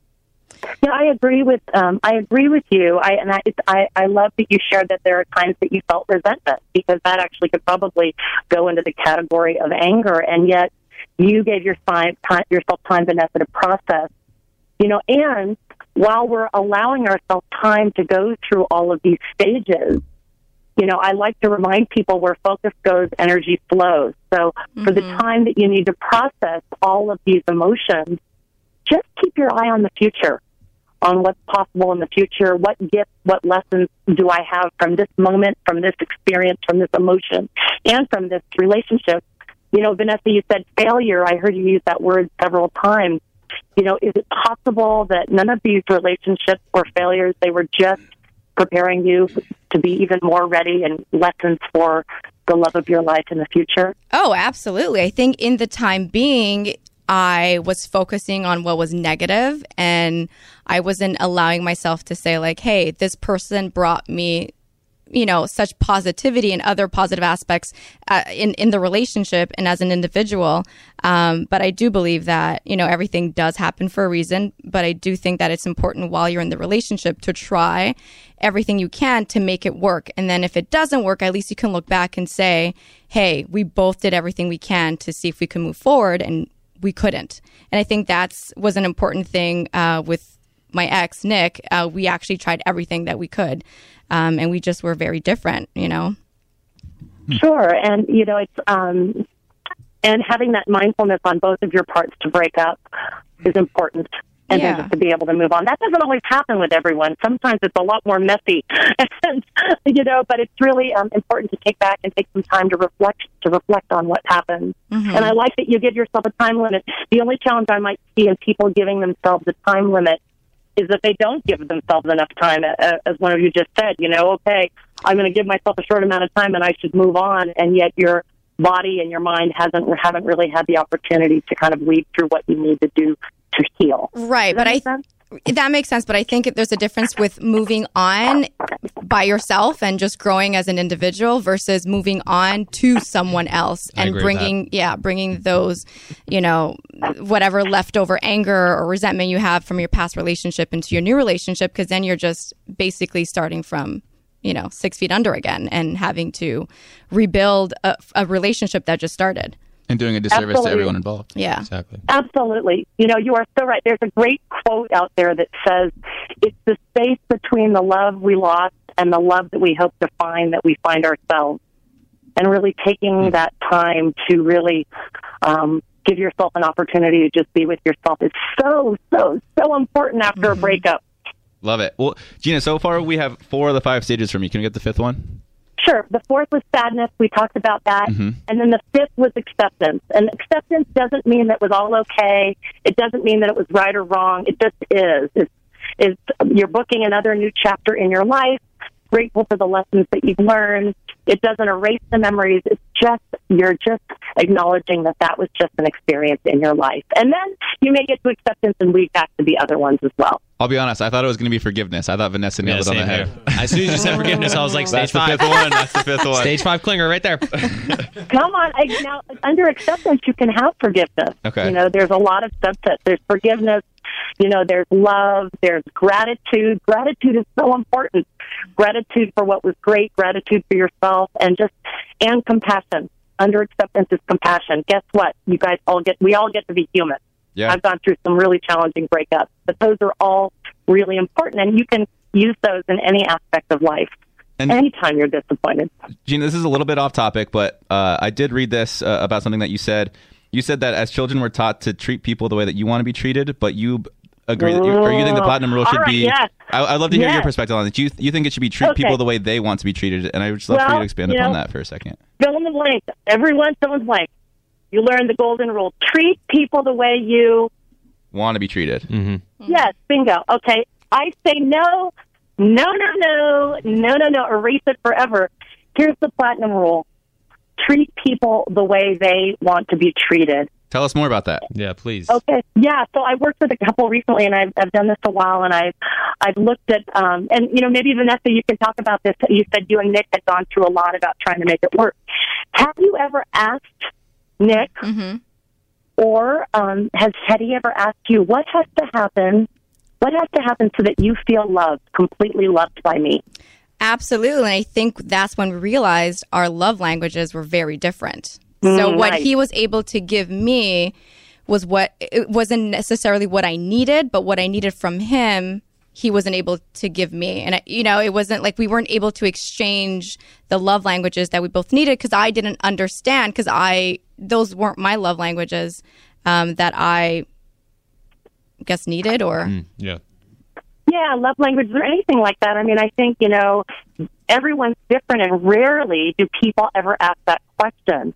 S5: Yeah, I agree with um, I agree with you. I and I, it's, I I love that you shared that there are times that you felt resentment because that actually could probably go into the category of anger, and yet you gave your time, time, yourself time, Vanessa, to process. You know, and while we're allowing ourselves time to go through all of these stages, you know, I like to remind people where focus goes, energy flows. So for the time that you need to process all of these emotions, just keep your eye on the future, on what's possible in the future. What gifts, what lessons do I have from this moment, from this experience, from this emotion, and from this relationship? You know, Vanessa, you said failure. I heard you use that word several times. You know, is it possible that none of these relationships were failures? They were just preparing you to be even more ready and lessons for the love of your life in the future?
S2: Oh, absolutely. I think in the time being, I was focusing on what was negative and I wasn't allowing myself to say, like, hey, this person brought me you know such positivity and other positive aspects uh, in in the relationship and as an individual. Um, but i do believe that you know everything does happen for a reason. But i do think that it's important while you're in the relationship to try everything you can to make it work. And then if it doesn't work at least you can look back and say hey we both did everything we can to see if we can move forward and we couldn't and i think that's was an important thing uh, with my ex Nick, uh, we actually tried everything that we could, um, and we just were very different, you know.
S5: Sure, and you know it's um, and having that mindfulness on both of your parts to break up is important. And
S2: Yeah.
S5: then just to be able to move on. That doesn't always happen with everyone. Sometimes it's a lot more messy, <laughs> and, you know. But it's really um, important to take back and take some time to reflect to reflect on what happened. And I like that you give yourself a time limit. The only challenge I might see in people giving themselves a time limit is that they don't give themselves enough time, as one of you just said. You know, okay, I'm going to give myself a short amount of time, and I should move on. And yet, your body and your mind hasn't haven't really had the opportunity to kind of weed through what you need to do to heal.
S2: Right,
S5: Does
S2: but
S5: that
S2: I
S5: sense?
S2: that makes sense. But I think there's a difference with moving on by yourself and just growing as an individual versus moving on to someone else and bringing yeah bringing those you know whatever leftover anger or resentment you have from your past relationship into your new relationship because then you're just basically starting from you know six feet under again and having to rebuild a, a relationship that just started.
S3: And doing a disservice
S5: Absolutely.
S3: to everyone involved.
S2: Yeah.
S4: Exactly.
S5: Absolutely. You know, you are so right. There's a great quote out there that says, it's the space between the love we lost and the love that we hope to find that we find ourselves. And really taking that time to really um, give yourself an opportunity to just be with yourself is so, so, so important after a breakup.
S3: Love it. Well, Gina, so far we have four of the five stages from you. Can we get the fifth one?
S5: Sure. The fourth was sadness. We talked about that. Mm-hmm. And then the fifth was acceptance. And acceptance doesn't mean that it was all okay. It doesn't mean that it was right or wrong. It just is. It's, it's you're booking another new chapter in your life. Grateful for the lessons that you've learned. It doesn't erase the memories. It's just you're just acknowledging that that was just an experience in your life. And then you may get to acceptance and weed back to the other ones as well.
S3: I'll be honest. I thought it was going to be forgiveness. I thought Vanessa nailed
S4: Yeah,
S3: it on the head.
S4: here. As soon as you said forgiveness, I was like, stage
S3: That's the
S4: five.
S3: fifth one. That's the fifth one.
S4: Stage five clinger right there. <laughs>
S5: Come on, I, now under acceptance, you can have forgiveness.
S3: Okay.
S5: You know, there's a lot of subsets. There's forgiveness. You know, there's love. There's gratitude. Gratitude is so important. Gratitude for what was great. Gratitude for yourself, and just and compassion. Under acceptance is compassion. Guess what? You guys all get. We all get to be human.
S3: Yeah.
S5: I've gone through some really challenging breakups, but those are all really important, and you can use those in any aspect of life.
S3: And-
S5: Anytime you're disappointed.
S3: Gina, this is a little bit off topic, but uh, I did read this uh, about something that you said. You said that as children, we're taught to treat people the way that you want to be treated, but you agree that you, or you think the platinum rule should
S5: right,
S3: be.
S5: yes.
S3: I, I'd love to hear your perspective on it. You you think it should be treat
S5: Okay.
S3: people the way they want to be treated, and I would just love for you to expand
S5: you
S3: upon
S5: know-
S3: that for a second.
S5: fill in the blank. Everyone fill in the blank. You learn the golden rule. Treat people the way you.
S3: Want to be treated. Mm-hmm.
S5: Yes, bingo. Okay. I say no, no, no, no, no, no, no. Erase it forever. Here's the platinum rule. Treat people the way they want to be treated.
S3: Tell us more about that.
S4: Yeah, please.
S5: Okay, yeah. So I worked with a couple recently, and I've, I've done this a while, and I've I've looked at, um, and you know, maybe Vanessa, you can talk about this. You said you and Nick had gone through a lot about trying to make it work. Have you ever asked Nick,
S2: hmm
S5: or um, has Teddy ever asked you what has to happen? What has to happen so that you feel loved, completely loved by me?
S2: Absolutely. And I think that's when we realized our love languages were very different. So
S5: Mm,
S2: what
S5: right.
S2: he was able to give me was what it wasn't necessarily what I needed, but what I needed from him, he wasn't able to give me. And I, you know, it wasn't like we weren't able to exchange the love languages that we both needed because I didn't understand because I those weren't my love languages um, that I guess needed or
S4: Yeah.
S5: Yeah, love languages or anything like that. I mean, I think, you know, everyone's different and rarely do people ever ask that question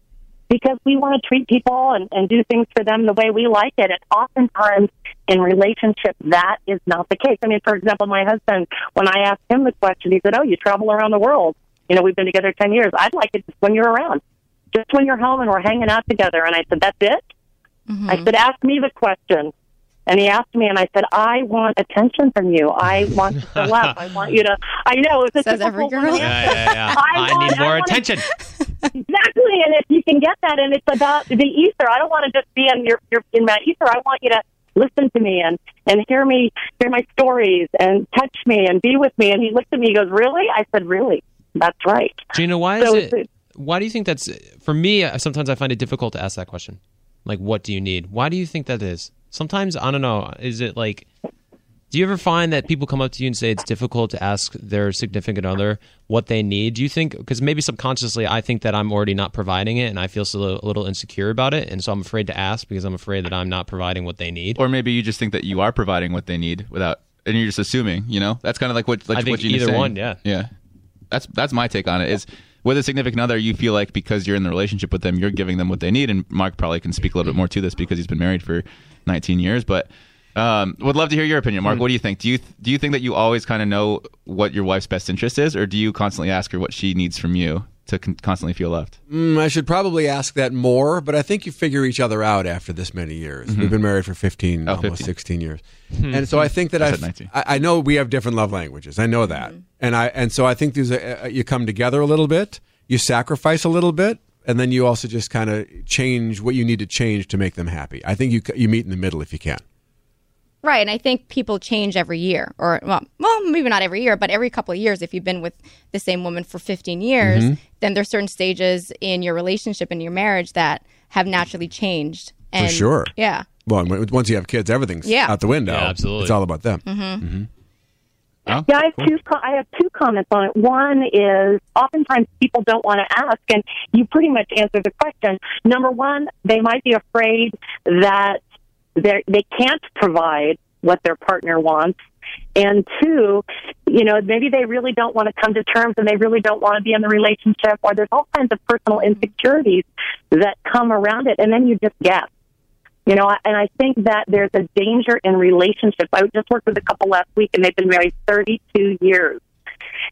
S5: because we want to treat people and, and do things for them the way we like it. And oftentimes in relationships, that is not the case. I mean, for example, my husband, when I asked him the question, he said, Oh, you travel around the world. You know, we've been together 10 years. I'd like it just when you're around, just when you're home and we're hanging out together. And I said, That's it? Mm-hmm. I said, Ask me the question. And he asked me, and I said, I want attention from you. I <laughs> want to fill up. I want you to. I know it's a
S2: Says every girl.
S4: Yeah, yeah, yeah.
S5: I
S4: I,
S5: want-
S4: need more
S5: I want-
S4: attention.
S5: Exactly, and if you can get that, and it's about the ether. I don't want to just be in your, your in my ether. I want you to listen to me and and hear me, hear my stories, and touch me and be with me. And he looked at me. He goes, "Really?" I said, "Really." That's right.
S4: Gina, why is it? Why do you think that's? For me, uh, sometimes I find it difficult to ask that question. Like, what do you need? Why do you think that is? Sometimes I don't know. Is it like? Do you ever find that people come up to you and say it's difficult to ask their significant other what they need? Do you think because maybe subconsciously I think that I'm already not providing it and I feel so a little insecure about it, and so I'm afraid to ask because I'm afraid that I'm not providing what they need.
S3: Or maybe you just think that you are providing what they need without, and you're just assuming. You know, that's kind of like what like
S4: I think
S3: what Gina's
S4: either
S3: saying.
S4: one, yeah.
S3: yeah. That's that's my take on it. Is with a significant other, you feel like because you're in the relationship with them, you're giving them what they need. And Mark probably can speak a little bit more to this because he's been married for 19 years. But um, would love to hear your opinion, Mark. What do you think? Do you do you think that you always kind of know what your wife's best interest is, or do you constantly ask her what she needs from you to con- constantly feel loved?
S1: Mm, I should probably ask that more, but I think you figure each other out after this many years. We've been married for 15,
S3: Oh,
S1: almost
S3: 15.
S1: 16 years. and so I think that
S3: I
S1: I, I I know we have different love languages. I know that. And I and so I think there's a, a you come together a little bit, you sacrifice a little bit, and then you also just kind of change what you need to change to make them happy. I think you you meet in the middle if you can.
S2: Right, and I think people change every year, or well, well, maybe not every year, but every couple of years. If you've been with the same woman for 15 years,
S1: Mm-hmm.
S2: then there's certain stages in your relationship and your marriage that have naturally changed. And, for
S1: sure.
S2: Yeah.
S1: Well, once you have kids, everything's
S2: Yeah.
S1: out the window.
S4: Yeah, absolutely.
S1: It's all about them.
S3: Oh,
S5: Yeah, I have two. Co- I have two comments on it. One is oftentimes people don't want to ask, and you pretty much answer the question. Number one, they might be afraid that they they can't provide what their partner wants, and two, you know, maybe they really don't want to come to terms, and they really don't want to be in the relationship, or there's all kinds of personal insecurities that come around it, and then you just guess. You know, and I think that there's a danger in relationships. I just worked with a couple last week, and they've been married 32 years.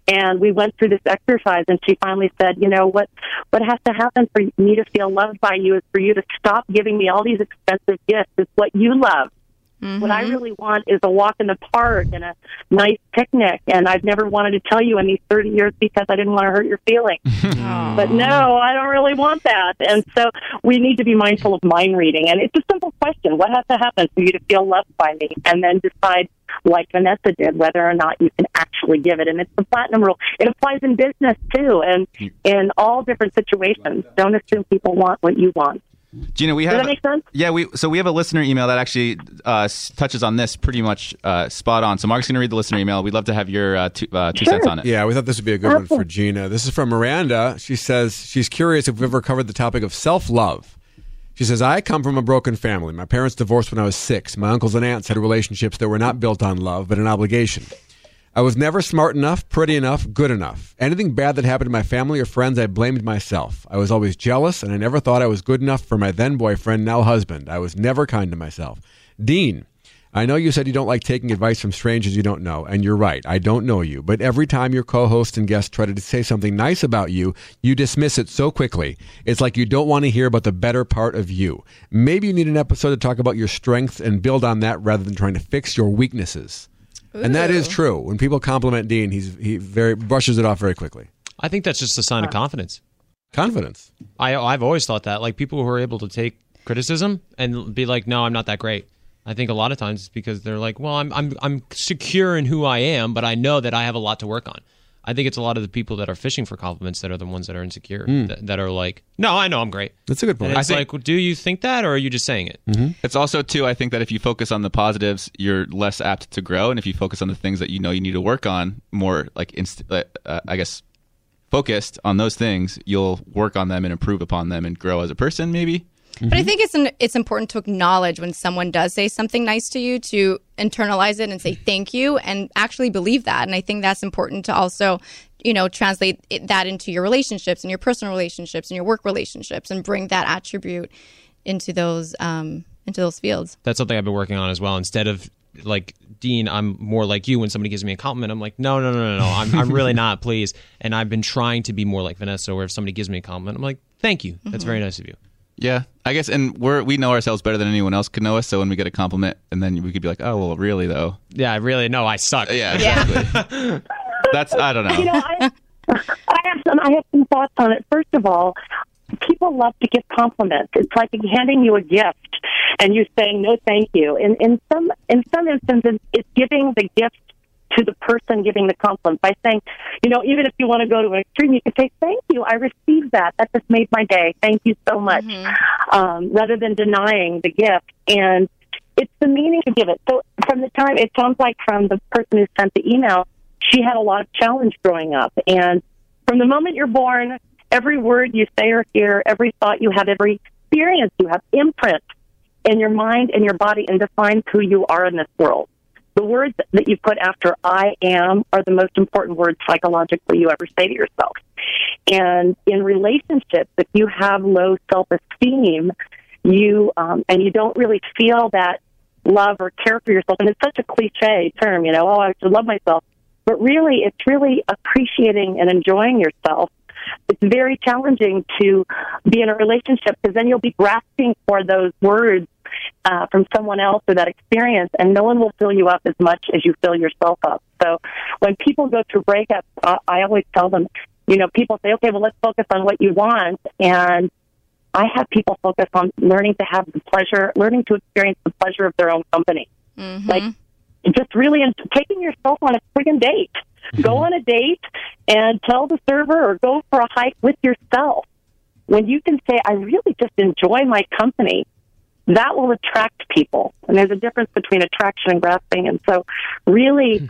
S5: And we went through this exercise, and she finally said, "You know what? What has to happen for me to feel loved by you is for you to stop giving me all these expensive gifts. It's what you love. What I mm-hmm. really want is a walk in the park and a nice picnic. And I've never wanted to tell you in these 30 years because I didn't want to hurt your feelings. <laughs> But no, I don't really want that. And so we need to be mindful of mind reading. And it's a simple question. What has to happen for you to feel loved by me? And then decide, like Vanessa did, whether or not you can actually give it. And it's the platinum rule. It applies in business too and in all different situations. Don't assume people want what you want.
S3: Gina, we have.
S5: Does
S3: have
S5: that make sense?
S3: Yeah, we so we have a listener email that actually uh, touches on this pretty much uh, spot on. So Mark's going to read the listener email. We'd love to have your uh, two, uh, two
S5: Sure.
S3: cents on it.
S1: Yeah, we thought this would be a good one for Gina. This is from Miranda. She says she's curious if we've ever covered the topic of self love. She says, I come from a broken family. My parents divorced when I was six. My uncles and aunts had relationships that were not built on love, but an obligation. I was never smart enough, pretty enough, good enough. Anything bad that happened to my family or friends, I blamed myself. I was always jealous, and I never thought I was good enough for my then boyfriend, now husband. I was never kind to myself. Dean, I know you said you don't like taking advice from strangers you don't know, and you're right. I don't know you. But every time your co host and guest try to say something nice about you, you dismiss it so quickly. It's like you don't want to hear about the better part of you. Maybe you need an episode to talk about your strengths and build on that rather than trying to fix your weaknesses. And that is true. When people compliment Dean, he's he very brushes it off very quickly.
S4: I think that's just a sign of confidence.
S1: Confidence.
S4: I I've always thought that like people who are able to take criticism and be like, no, I'm not that great. I think a lot of times it's because they're like, well, I'm I'm I'm secure in who I am, but I know that I have a lot to work on. I think it's a lot of the people that are fishing for compliments that are the ones that are insecure, that, that are like, no, I know I'm great.
S1: That's a good point.
S4: And it's
S3: think-
S4: like, well, do you think that, or are you just saying it?
S3: It's also too. I think that if you focus on the positives, you're less apt to grow, and if you focus on the things that you know you need to work on, more like inst- uh, uh, I guess focused on those things, you'll work on them and improve upon them and grow as a person. Maybe.
S2: But I think it's an, it's important to acknowledge when someone does say something nice to you to internalize it and say thank you and actually believe that. And I think that's important to also, you know, translate it, that into your relationships and your personal relationships and your work relationships and bring that attribute into those um, into those fields.
S4: That's something I've been working on as well. Instead of like Dean, I'm more like you. When somebody gives me a compliment, I'm like, no, no, no, no, no. I'm, I'm really not. Please. And I've been trying to be more like Vanessa, where if somebody gives me a compliment, I'm like, thank you. That's very nice of you.
S3: Yeah, I guess, and we're we know ourselves better than anyone else could know us. So when we get a compliment, and then we could be like, "Oh, well, really though."
S4: Yeah, I really no, I suck.
S3: Yeah, exactly. <laughs> That's I don't know.
S5: You know, I, I have some. I have some thoughts on it. First of all, people love to give compliments. It's like handing you a gift and you saying no, thank you. In in some in some instances, it's giving the gift to the person giving the compliment by saying, you know, even if you want to go to an extreme, you can say, "Thank you, I received that. That just made my day. Thank you so much," um, rather than denying the gift. And it's the meaning to give it. So from the time it sounds like from the person who sent the email, she had a lot of challenge growing up, and from the moment you're born, every word you say or hear, every thought you have, every experience you have, imprint in your mind and your body and defines who you are in this world. The words that you put after I am are the most important words psychologically you ever say to yourself. And in relationships, if you have low self esteem, you um, and you don't really feel that love or care for yourself, and it's such a cliche term, you know, oh, I should love myself. But really, it's really appreciating and enjoying yourself. It's very challenging to be in a relationship because then you'll be grasping for those words uh, from someone else or that experience, and no one will fill you up as much as you fill yourself up. So when people go through breakups, uh, I always tell them, you know, people say, okay, well, let's focus on what you want. And I have people focus on learning to have the pleasure, learning to experience the pleasure of their own company. Like, just really in, taking yourself on a friggin' date. Go on a date and tell the server or go for a hike with yourself. When you can say, I really just enjoy my company, that will attract people. And there's a difference between attraction and grasping. And so, really,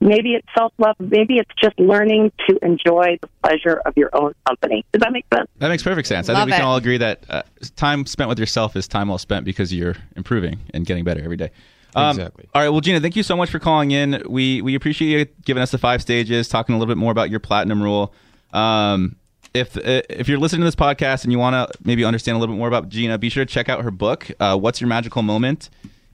S5: maybe it's self love, maybe it's just learning to enjoy the pleasure of your own company. Does that make sense?
S3: That makes perfect sense. I think we can all agree that uh, time spent with yourself is time well spent because you're improving and getting better every day. Um,
S4: Exactly.
S3: All right. Well, Gina, thank you so much for calling in. We we appreciate you giving us the five stages, talking a little bit more about your platinum rule. Um, if uh, if you're listening to this podcast and you want to maybe understand a little bit more about Gina, be sure to check out her book, uh, "What's Your Magical Moment,"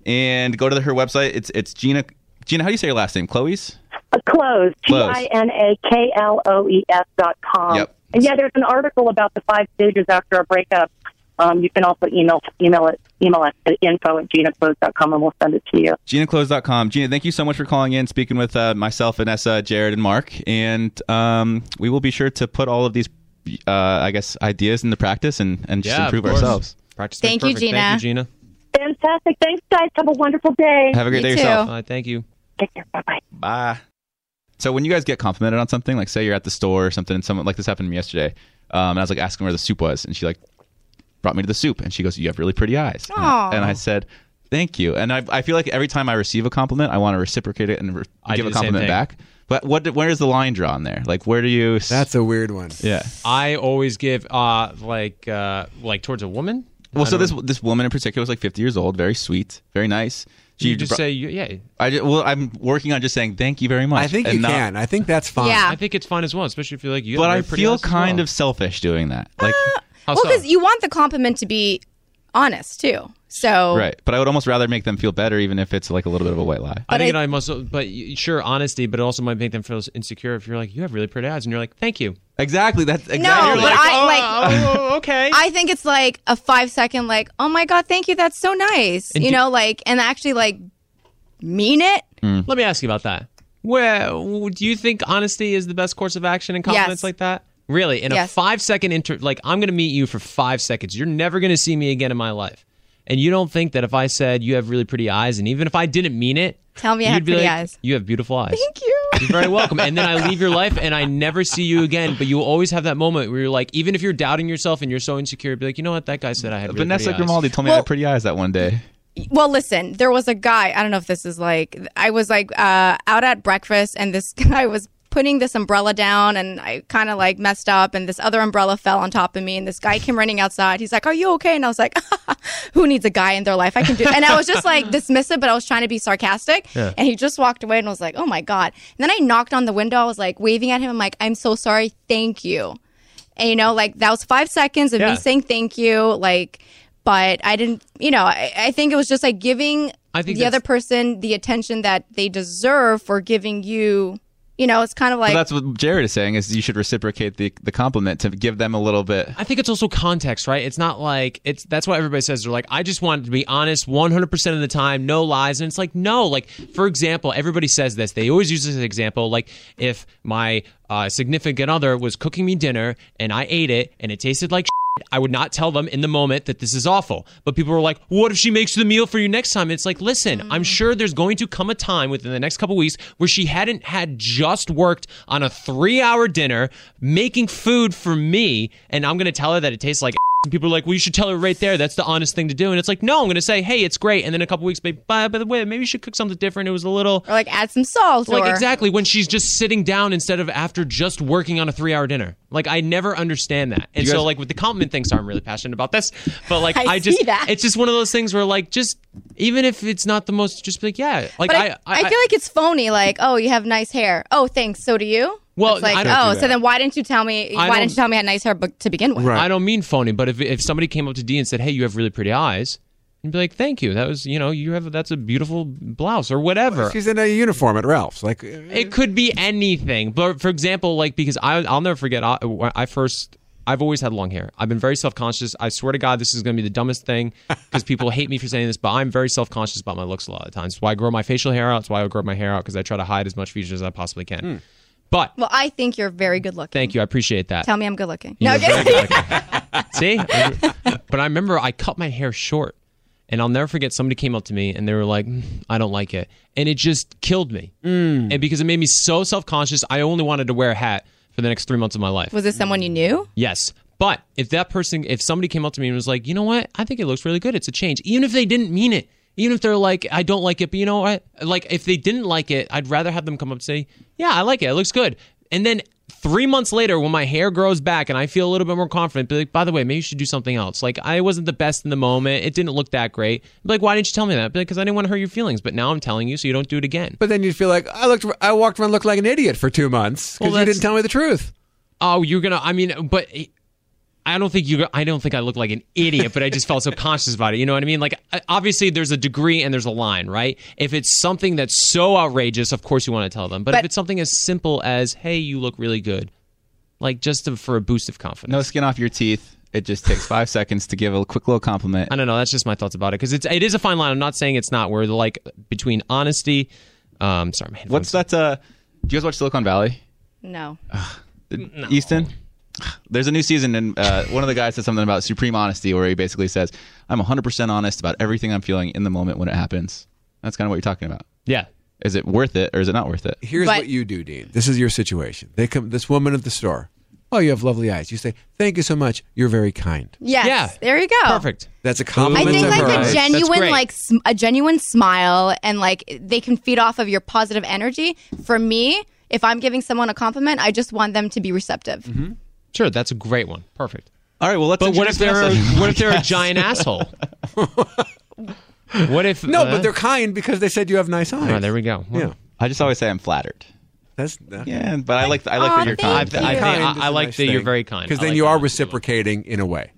S3: and go to her website. It's it's Gina. Gina, how do you say your last name? Kloes.
S5: Uh, close. T
S3: Close.
S5: I N A K L O E S dot com.
S3: Yep.
S5: And yeah, there's an article about the five stages after a breakup. Um, you can also email email it email us at info at ginakloes.com and we'll send it to you.
S3: GinaKloes.com. Gina, thank you so much for calling in, speaking with uh, myself, Vanessa, Jared, and Mark. And um, we will be sure to put all of these, uh, I guess, ideas into practice and, and just
S4: Yeah,
S3: improve ourselves.
S4: Practice
S2: Thank you,
S4: perfect. Thank
S2: Gina.
S4: you, Gina.
S5: Fantastic. Thanks, guys. Have a wonderful day.
S3: Have a great
S2: You
S3: day
S2: too.
S3: yourself.
S4: Uh, thank you.
S5: Take care. Bye bye.
S3: Bye. So when you guys get complimented on something, like say you're at the store or something, and someone like this happened to me yesterday, um, and I was like asking where the soup was, and she like brought me to the soup, and she goes, "You have really pretty eyes," and I, and I said. Thank you, and I, I feel like every time I receive a compliment, I want to reciprocate it and re-
S4: I
S3: give
S4: do
S3: a
S4: the same
S3: compliment
S4: thing.
S3: back. But what? Where is the line drawn there? Like, where do you? s-
S1: That's a weird one.
S3: yeah.
S4: I always give uh like uh like towards a woman.
S3: Well,
S4: I
S3: so
S4: don't-
S3: this this woman in particular was like 50 years old, very sweet, very nice. She
S4: you just
S3: br-
S4: say yeah.
S3: I ju- well, I'm working on just saying thank you very much.
S1: I think
S3: and
S1: you
S3: not-
S1: can. I think that's fine.
S2: Yeah.
S4: I think it's fine as well, especially if you're like you.
S3: But
S4: have
S3: I
S4: pretty
S3: feel
S4: eyes as
S3: kind
S4: well.
S3: of selfish doing that. Like,
S4: How
S2: Well,
S4: so?
S2: because you want the compliment to be honest too. So
S3: Right. But I would almost rather make them feel better, even if it's like a little bit of a white lie.
S4: I think
S2: I-
S4: it might but sure, honesty, but it also might make them feel insecure if you're like, you have really pretty eyes, and you're like, thank you.
S3: Exactly. That's exactly.
S2: No,
S3: You're
S2: but
S3: like,
S2: I oh, like.
S4: oh, oh okay. <laughs>
S2: I think it's like a five second, like, oh my god, thank you, that's so nice.
S4: And
S2: you
S4: do-
S2: know, like, and actually like mean it. Hmm.
S4: Let me ask you about that. Well, do you think honesty is the best course of action in compliments
S2: Yes.
S4: like that? Really? In a five second inter, like I'm going to meet you for five seconds. You're never going to see me again in my life. And you don't think that if I said you have really pretty eyes, and even if I didn't mean it,
S2: Tell me I
S4: you'd
S2: have
S4: be
S2: pretty
S4: like,
S2: eyes.
S4: You have beautiful eyes.
S2: Thank you.
S4: You're very welcome. And then I leave your life and I never see you again. But you will always have that moment where you're like, even if you're doubting yourself and you're so insecure, be like, you know what? That guy said I had really
S3: Vanessa
S4: pretty eyes.
S3: Grimaldi told me I had pretty eyes that one day.
S2: Well, listen, there was a guy. I don't know if this is like I was like uh, out at breakfast, and this <laughs> guy was putting this umbrella down, and I kind of like messed up, and this other umbrella fell on top of me, and this guy came running outside. He's like, "Are you okay?" And I was like, <laughs> "Who needs a guy in their life? I can do." It. And I was just like dismissive, but I was trying to be sarcastic, and he just walked away, and I was like, "Oh my god!" And then I knocked on the window. I was like waving at him. I'm like, "I'm so sorry. Thank you." And you know, like that was five seconds of
S4: Yeah.
S2: me saying thank you, like. But I didn't, you know, I, I think it was just like giving the other person the attention that they deserve for giving you, you know, it's kind of like
S3: But that's what Jared is saying is you should reciprocate the the compliment to give them a little bit.
S4: I think it's also context, right? It's not like it's that's what everybody says. They're like, I just want to be honest 100% of the time, no lies. And it's like, no, like, for example, everybody says this. They always use this as an example. Like, if my uh, significant other was cooking me dinner and I ate it and it tasted like shit, I would not tell them in the moment that this is awful. But people were like, what if she makes the meal for you next time? It's like, listen, I'm mm. sure there's going to come a time within the next couple weeks where she hadn't had just worked on a three hour dinner making food for me, and I'm going to tell her that it tastes like. And people are like, well, you should tell her right there. That's the honest thing to do. And it's like, no, I'm going to say, hey, it's great. And then a couple weeks, by, by the way, maybe you should cook something different. It was a little.
S2: or like add some salt
S4: Like
S2: or
S4: exactly when she's just sitting down instead of after just working on a three-hour dinner. Like I never understand that, and
S3: You
S4: so like with the compliment thing, so I'm really passionate about this. But like <laughs>
S2: I
S4: I, just,
S2: that.
S4: it's just one of those things where like just even if it's not the most, just be like yeah, like
S2: But I, I, feel like it's phony. Like, oh, you have nice hair. Oh, thanks. So do you.
S4: Well,
S2: it's like,
S4: I
S2: oh, so then why didn't you tell me?
S4: I
S2: Why didn't you tell me I had nice hair to begin with?
S1: Right.
S4: I don't mean phony, but if if somebody came up to D and said, "Hey, you have really pretty eyes," and be like, "Thank you. That was you know you have that's a beautiful blouse or whatever."
S1: She's in a uniform at Ralph's. Like, uh,
S4: It could be anything, but for example, like because I, I'll never forget. I, I first, I've always had long hair. I've been very self conscious. I swear to God, this is going to be the dumbest thing because people hate me for saying this, but I'm very self conscious about my looks a lot of times. That's why I grow my facial hair out. That's why I grow my hair out because I try to hide as much features as I possibly can. But
S2: Well, I think you're very good looking.
S4: thank you, I appreciate that.
S2: Tell me I'm good looking.
S4: You're
S2: okay.
S4: good looking. See, but I remember I cut my hair short, and I'll never forget. Somebody came up to me and they were like, "Mm, "I don't like it," and it just killed me. And because it made me so self conscious, I only wanted to wear a hat for the next three months of my life.
S2: Was this someone you knew?
S4: Yes. But if that person, if somebody came up to me and was like, you know what, I think it looks really good, it's a change, even if they didn't mean it, even if they're like, I don't like it, but you know what, like if they didn't like it, I'd rather have them come up and say, yeah, I like it, it looks good. And then three months later, when my hair grows back and I feel a little bit more confident, be like, by the way, maybe you should do something else. Like I wasn't the best in the moment, it didn't look that great. Be like, why didn't you tell me that? Because I didn't want to hurt your feelings. But now I'm telling you, so you don't do it again.
S1: but then you'd feel like I looked, I walked around, looked like an idiot for two months because
S4: Well,
S1: you didn't tell me the truth.
S4: Oh, you're gonna. I mean, but I don't think you. I don't think I look like an idiot, but I just felt so <laughs> conscious about it. You know what I mean? Like, obviously, there's a degree and there's a line, right? If it's something that's so outrageous, of course you want to tell them. But, if it's something as simple as, "Hey, you look really good," like just to, for a boost of confidence.
S3: No skin off your teeth. It just takes five <laughs> seconds to give a quick little compliment.
S4: I don't know. That's just my thoughts about it because it's it is a fine line. I'm not saying it's not. Where the like between honesty. Um, sorry, my
S3: What's
S4: headphones-
S3: that? Uh, do you guys watch Silicon Valley?
S2: No.
S3: Easton? There's a new season, and uh, one of the guys said something about supreme honesty, where he basically says, "I'm 100% honest about everything I'm feeling in the moment when it happens." That's kind of what you're talking about.
S4: Yeah.
S3: Is it worth it, or is it not worth it?
S1: Here's
S2: But-
S1: what you do, Dean. This is your situation. They come. This woman at the store. Oh, you have lovely eyes. You say, "Thank you so much. You're very kind."
S2: Yes.
S4: Yeah.
S2: There you go.
S4: Perfect.
S1: That's a compliment
S2: I
S1: think
S2: like
S1: her.
S2: a genuine, like sm- a genuine smile, and like they can feed off of your positive energy. For me, if I'm giving someone a compliment, I just want them to be receptive.
S4: Sure, that's a great one. Perfect.
S3: All right, well, let's.
S4: But what if they're
S3: introduce Vanessa.
S4: what if they're a giant asshole? <laughs> what if
S1: no,
S4: uh,
S1: but they're kind because they said you have nice eyes.
S4: Oh, there we go.
S1: Yeah,
S3: I just always say I'm flattered.
S1: that's that.
S3: Yeah, but I like I like
S2: Aw,
S3: that you're
S2: thank
S3: kind.
S4: I, I,
S2: you.
S4: think, I,
S1: is
S4: I
S1: a
S4: like
S1: nice
S4: that you're very kind
S1: because then
S4: like
S1: you are
S4: That's a good one.
S1: reciprocating in a way.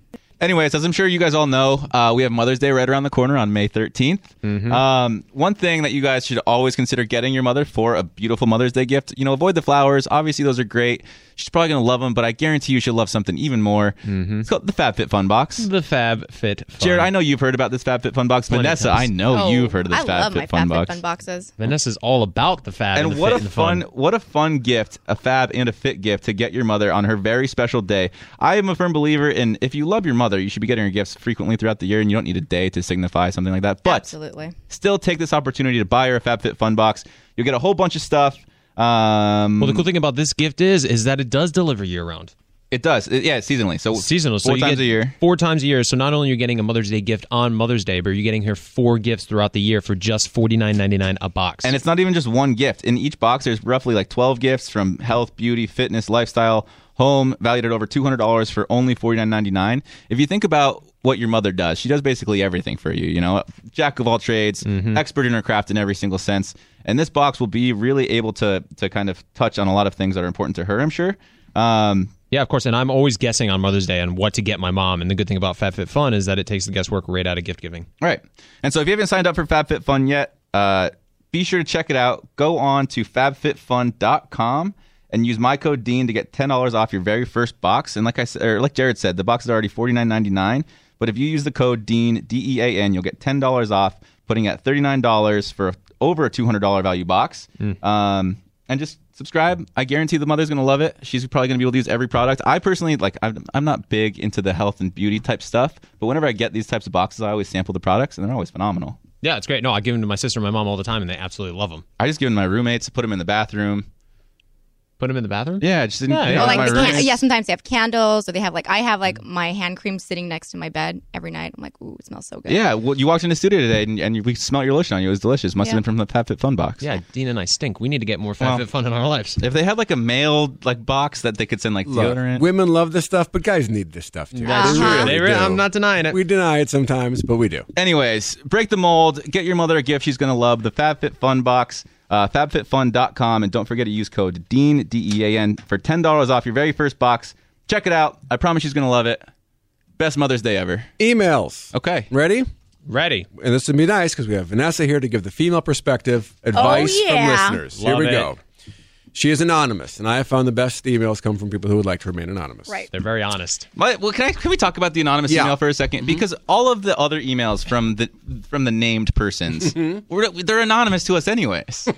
S3: Anyways, as I'm sure you guys all know, uh, we have Mother's Day right around the corner on May 13th.
S1: Mm-hmm.
S3: Um, one thing that you guys should always consider getting your mother for a beautiful Mother's Day gift, you know, avoid the flowers. Obviously, those are great. She's probably going to love them, but I guarantee you she'll love something even more.
S1: Mm-hmm.
S3: It's called the FabFitFun Box.
S4: The Fab Fit. Fun.
S3: Jared, I know you've heard about this FabFitFun Box.
S4: Plenty of
S3: Vanessa,
S4: times.
S3: I know
S2: Oh,
S3: you've heard of this
S2: I love my
S3: FabFitFun
S2: FabFitFun
S3: Box.
S2: boxes.
S4: Vanessa's all about the Fab
S3: And
S4: the
S3: what
S4: fit
S3: a
S4: and the
S3: fun, what a fun gift, a fab and a fit gift to get your mother on her very special day. I am a firm believer in if you love your mother, you should be getting her gifts frequently throughout the year, and you don't need a day to signify something like that. But
S2: Absolutely.
S3: still take this opportunity to buy her a FabFitFun box. You'll get a whole bunch of stuff. Um,
S4: Well, the cool thing about this gift is is that it does deliver year round.
S3: it does, It- yeah, seasonally. So
S4: Seasonal, so
S3: four
S4: you
S3: times
S4: get
S3: a year.
S4: Four times a year. So not only are you getting a Mother's Day gift on Mother's Day, but you're getting her four gifts throughout the year for just forty nine ninety nine a box.
S3: And it's not even just one gift. In each box, there's roughly like 12 gifts from health, beauty, fitness, lifestyle, home, valued at over $200 for only $49.99. If you think about what your mother does, she does basically everything for you. You know, jack of all trades, expert in her craft in every single sense. And this box will be really able to to kind of touch on a lot of things that are important to her. I'm sure. Um,
S4: yeah, of course. And I'm always guessing on Mother's Day on what to get my mom. And the good thing about FabFitFun is that it takes the guesswork right out of gift giving.
S3: Right. And so if you haven't signed up for FabFitFun yet, uh, be sure to check it out. Go on to fabfitfun.com and use my code Dean to get ten dollars off your very first box. And like I said, or like Jared said, the box is already forty nine ninety nine. But if you use the code Dean D E A N, you'll get ten dollars off, putting at thirty nine dollars for a, over a two hundred dollar value box. Um, and just subscribe. I guarantee the mother's gonna love it. She's probably gonna be able to use every product. I personally like. I'm, I'm not big into the health and beauty type stuff, but whenever I get these types of boxes, I always sample the products, and they're always phenomenal.
S4: Yeah, it's great. No, I give them to my sister and my mom all the time, and they absolutely love them.
S3: I just give them to my roommates, put them in the bathroom.
S4: Put them in the bathroom.
S3: Yeah, just didn't.
S4: Yeah, yeah.
S3: know,
S2: Or like
S3: my
S2: the can- yeah, sometimes they have candles, or they have like I have like my hand cream sitting next to my bed every night. I'm like, ooh, it smells so good.
S3: Yeah, well, you walked in the studio today and, and we smelled your lotion on you. It was delicious. Must
S2: Yeah.
S3: have been from the FabFitFun box.
S4: Yeah, Dean and I stink. We need to get more
S3: Well-
S4: FabFitFun in our lives.
S3: If they had like a mail like box that they could send like
S1: Look,
S3: deodorant.
S1: women love this stuff, but guys need this stuff too.
S4: That's
S1: They
S2: true.
S1: really
S4: They re-
S1: do.
S4: I'm not denying it.
S1: We deny it sometimes, but we do.
S3: Anyways, break the mold. Get your mother a gift she's going to love. The FabFitFun box. Uh, FabFitFun.com. And don't forget to use code DEAN, D E A N, for $10 off your very first box. Check it out. I promise she's going to love it. Best Mother's Day ever.
S1: Emails.
S3: Okay.
S1: Ready?
S4: Ready.
S1: And this would be nice because we have Vanessa here to give the female perspective advice
S2: yeah.
S1: from listeners.
S4: Love
S1: here we
S4: it.
S1: go. She is anonymous, and I have found the best emails come from people who would like to remain anonymous.
S2: Right.
S4: They're very honest.
S3: But, well, can I can we talk about the anonymous
S1: Yeah.
S3: email for a 2nd Because all of the other emails from the from the named persons, were, they're anonymous to us anyways. <laughs>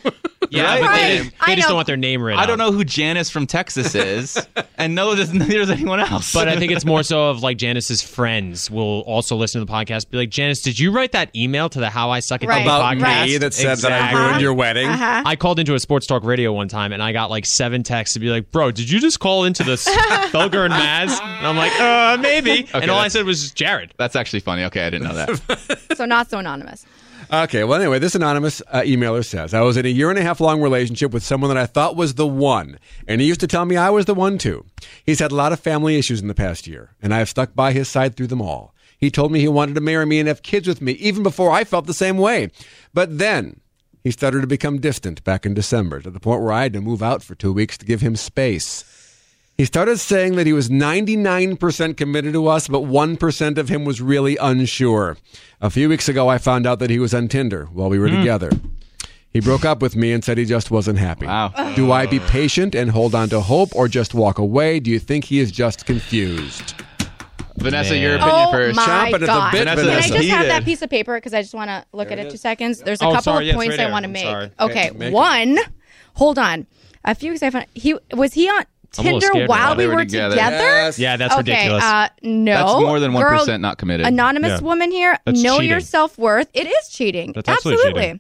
S4: Yeah,
S3: Right?
S4: but they,
S2: Right.
S4: they
S2: I
S4: just don't want their name written.
S3: I don't know who Janice from Texas is, <laughs> and no, there's, neither does anyone else.
S4: But I think it's more <laughs> so of like Janice's friends will also listen to the podcast. Be like, Janice, did you write that email to the How I Suck at
S2: Right.
S4: Dating
S1: About
S4: podcast?
S1: me that said that I
S4: Exactly.
S1: ruined your wedding.
S2: Uh-huh.
S4: I called into a sports talk radio one time and I got like seven texts to be like, bro, did you just call into this Felger and Maz? And I'm like, uh, maybe. <laughs> and all I said was Jared.
S3: that's actually funny. Okay, I didn't know that. <laughs>
S2: So not so anonymous.
S1: Okay, well, anyway, this anonymous uh, emailer says I was in a year and a half long relationship with someone that I thought was the one, and he used to tell me I was the one too. He's had a lot of family issues in the past year, and I have stuck by his side through them all. He told me he wanted to marry me and have kids with me, even before I felt the same way. But then he started to become distant back in December to the point where I had to move out for two weeks to give him space. He started saying that he was 99% committed to us, but 1% of him was really unsure. A few weeks ago, I found out that he was on Tinder while we were hmm. together. He broke up with me and said he just wasn't happy.
S3: Wow.
S1: Do I be patient and hold on to hope or just walk away? Do you think he is just confused?
S3: Vanessa, your
S4: Man.
S3: opinion
S2: oh
S3: first.
S2: my
S1: Chomping at the
S2: god!
S1: bit,
S2: Can I
S1: Vanessa.
S2: just have
S3: Heated.
S2: that piece of paper because I just want to look at it two seconds. There's a
S4: Oh,
S2: couple
S4: sorry, yeah,
S2: of
S4: it's
S2: points
S4: right
S2: I
S4: there.
S2: want to
S4: I'm
S2: make.
S4: sorry.
S2: Okay,
S1: make it.
S2: one. Hold on. A few weeks I found he was he on
S4: I'm a little
S2: Tinder
S4: scared
S2: while
S4: now.
S2: we
S3: They were
S2: were
S3: together.
S2: together.
S1: Yes.
S4: Yeah, that's
S2: okay,
S4: ridiculous.
S2: Uh, no,
S3: That's more than one
S2: Girl,
S3: percent not committed.
S2: Anonymous
S4: Yeah.
S2: woman here.
S4: That's
S2: know
S4: cheating.
S2: your self worth. It is cheating.
S4: That's absolutely
S2: Absolutely.